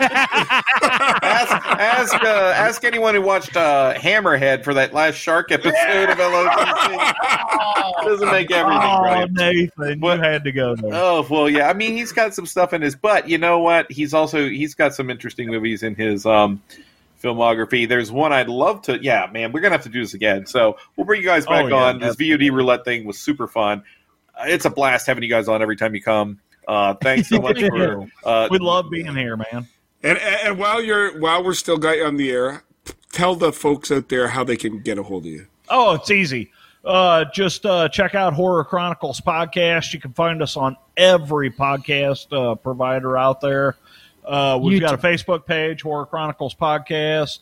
ask ask, uh, ask anyone who watched uh, Hammerhead for that last shark episode of LOTC. Doesn't make everything oh, brilliant. Nathan, But- you had to go there. Oh well, yeah. I mean, he's got some stuff in his, but you know what? He's also he's got some interesting movies in his um, filmography. There's one I'd love to. Yeah, man, we're gonna have to do this again. So we'll bring you guys back Oh, yeah, on. This VOD roulette thing was super fun. Uh, it's a blast having you guys on every time you come. Uh, thanks so much for. Uh, we love being here, man. And, and and while you're while we're still got you on the air, tell the folks out there how they can get a hold of you. Oh, it's easy. Uh, just uh, check out Horror Chronicles podcast. You can find us on every podcast uh, provider out there. Uh, we've got a Facebook page, Horror Chronicles podcast.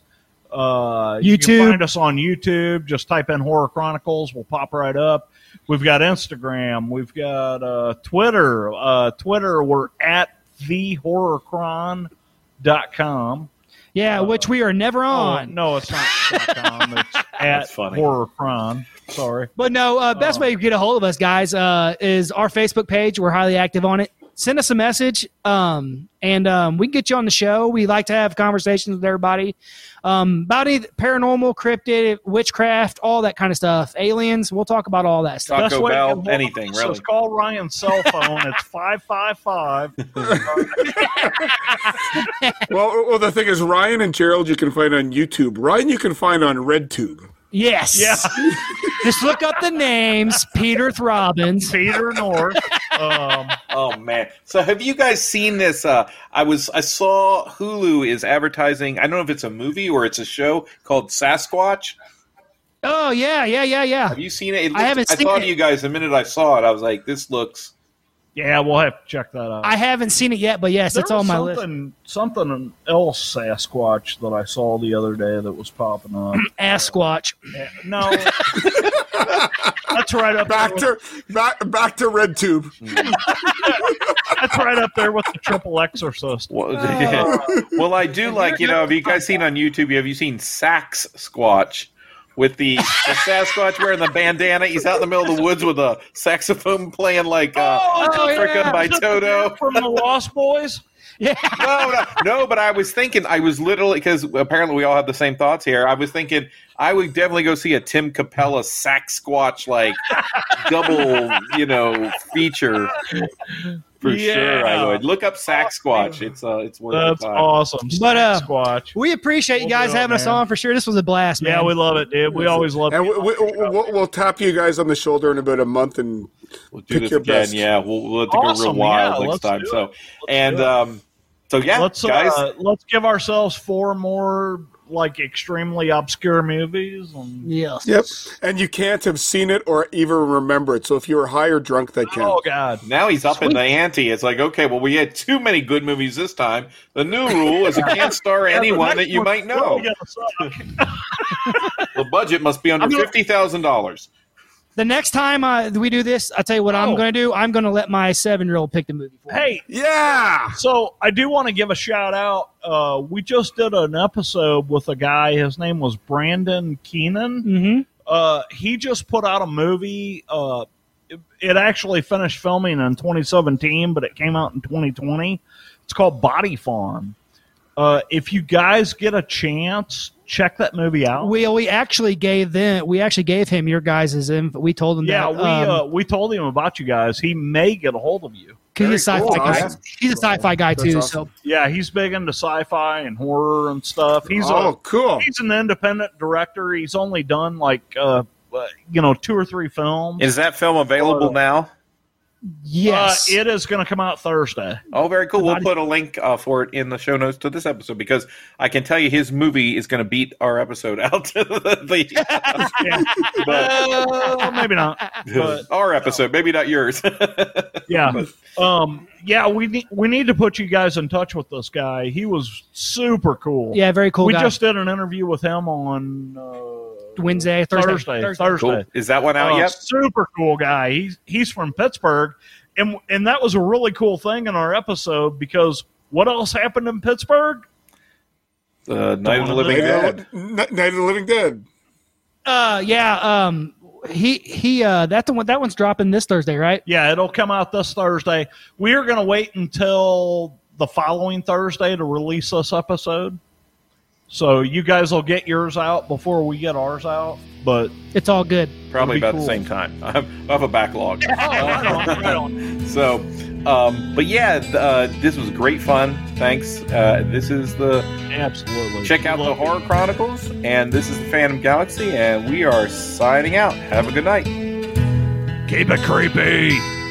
Uh, You YouTube. can find us on YouTube. Just type in Horror Chronicles. We'll pop right up. We've got Instagram. We've got uh, Twitter. Uh, Twitter, we're at thehorrorchron.com. Yeah, which we are never Oh, on. no, it's not. .com. It's at funny. horror cron. Sorry. But no, uh, best way to get a hold of us, guys, uh, is our Facebook page. We're highly active on it. Send us a message, um, and um, we can get you on the show. We like to have conversations with everybody um, about any paranormal, cryptid, witchcraft, all that kind of stuff. Aliens. We'll talk about all that stuff. Taco Bell, get hold of anything, us really. is call Ryan's cell phone. it's five five five. Well, well, the thing is, Ryan and Gerald you can find on YouTube. Ryan you can find on RedTube. Yes. Yeah. Just look up the names. Peter Throbbins. Peter North. Um, Oh man! So have you guys seen this? Uh, I was I saw Hulu is advertising. I don't know if it's a movie or it's a show called Sasquatch. Oh yeah, yeah, yeah, yeah. Have you seen it? it I haven't I seen thought it. of you guys the minute I saw it. I was like, this looks. Yeah, we'll have to check that out. I haven't seen it yet, but yes, There it's on my list. something, Something else Sasquatch that I saw the other day that was popping up. Ass Squatch. Yeah, no, that's right up Back there. to back back to RedTube. That's right up there with the Triple Exorcist. Well, uh, well, I do like you know. Have you guys seen on YouTube? Have you seen Sax Squatch? With the, the Sasquatch wearing the bandana, he's out in the middle of the woods with a saxophone playing like uh, Oh, Africa yeah. by Is that the Toto. from the Lost Boys. Yeah. no, no, no, but I was thinking, I was literally because apparently we all have the same thoughts here. I was thinking I would definitely go see a Tim Cappello sax squatch like double, you know, feature for sure. I would look up sax squatch. It's uh, it's worth That's the time. awesome. But, uh, Sasquatch. We appreciate you We'll guys do it, having us on for sure. This was a blast, man. Yeah, we love it, dude. We always love And it. we, we, we'll, we'll tap you guys on the shoulder in about a month and We'll do pick this your again. best. Yeah, we'll we'll have to go real wild yeah, next time. do So it. and um, so yeah, let's guys. uh, let's give ourselves four more like extremely obscure movies. And, Yes. Yep. And you can't have seen it or even remember it. So if you were high or drunk, that oh counts. God, Now he's up in the ante. It's like, okay, well, we had too many good movies this time. The new rule is it can't star anyone that you might know. Really gonna suck. The budget must be under I'm gonna- fifty thousand dollars. The next time uh, we do this, I tell you what I'm Oh. going to do. I'm going to let my seven year old pick the movie. For me. Hey, Yeah. So I do want to give a shout out. Uh, we just did an episode with a guy. His name was Brandon Keenan. Mm-hmm. Uh, he just put out a movie. Uh, it, it actually finished filming in 2017, but it came out in 2020. It's called Body Farm. Uh, if you guys get a chance, check that movie out. We we actually gave them we actually gave him your guys' info. We told him yeah, that. we um, uh, we told him about you guys. He may get a hold of you. 'cause he's a sci-fi cool. guy. Awesome. He's a sci-fi guy That's too. awesome. So Yeah, he's big into sci-fi and horror and stuff. He's oh, a cool. he's an independent director. He's only done like uh, uh, you know two or three films. Is that film available Uh, now? Yes, Uh, it is going to come out Thursday. Oh, very cool. We'll put a link uh, for it in the show notes to this episode because I can tell you his movie is going to beat our episode out to the, Yeah. but, Uh, maybe not. But our episode, maybe not yours. yeah, um, yeah. We need we need to put you guys in touch with this guy. He was super cool. yeah, very cool we guy. just did an interview with him on uh, Wednesday, Thursday, Thursday. Thursday. Thursday. cool. Is that one out Uh, yet? Super cool guy. He's he's from Pittsburgh, and and that was a really cool thing in our episode because what else happened in Pittsburgh? Uh, Night of the Living Living Dead. Night of the Living Dead. Uh, yeah. Um, he he. Uh, that's the one that one's dropping this Thursday, right? Yeah, it'll come out this Thursday. We are going to wait until the following Thursday to release this episode. So you guys will get yours out before we get ours out. But It's all good. Probably about be the same time. I have, a backlog. oh, right on, right on. So, um, but yeah, uh, this was great fun. Thanks. Uh, this is the Absolutely. check out the Love it. Horror Chronicles, and this is the Phantom Galaxy, and we are signing out. Have a good night. Keep it creepy.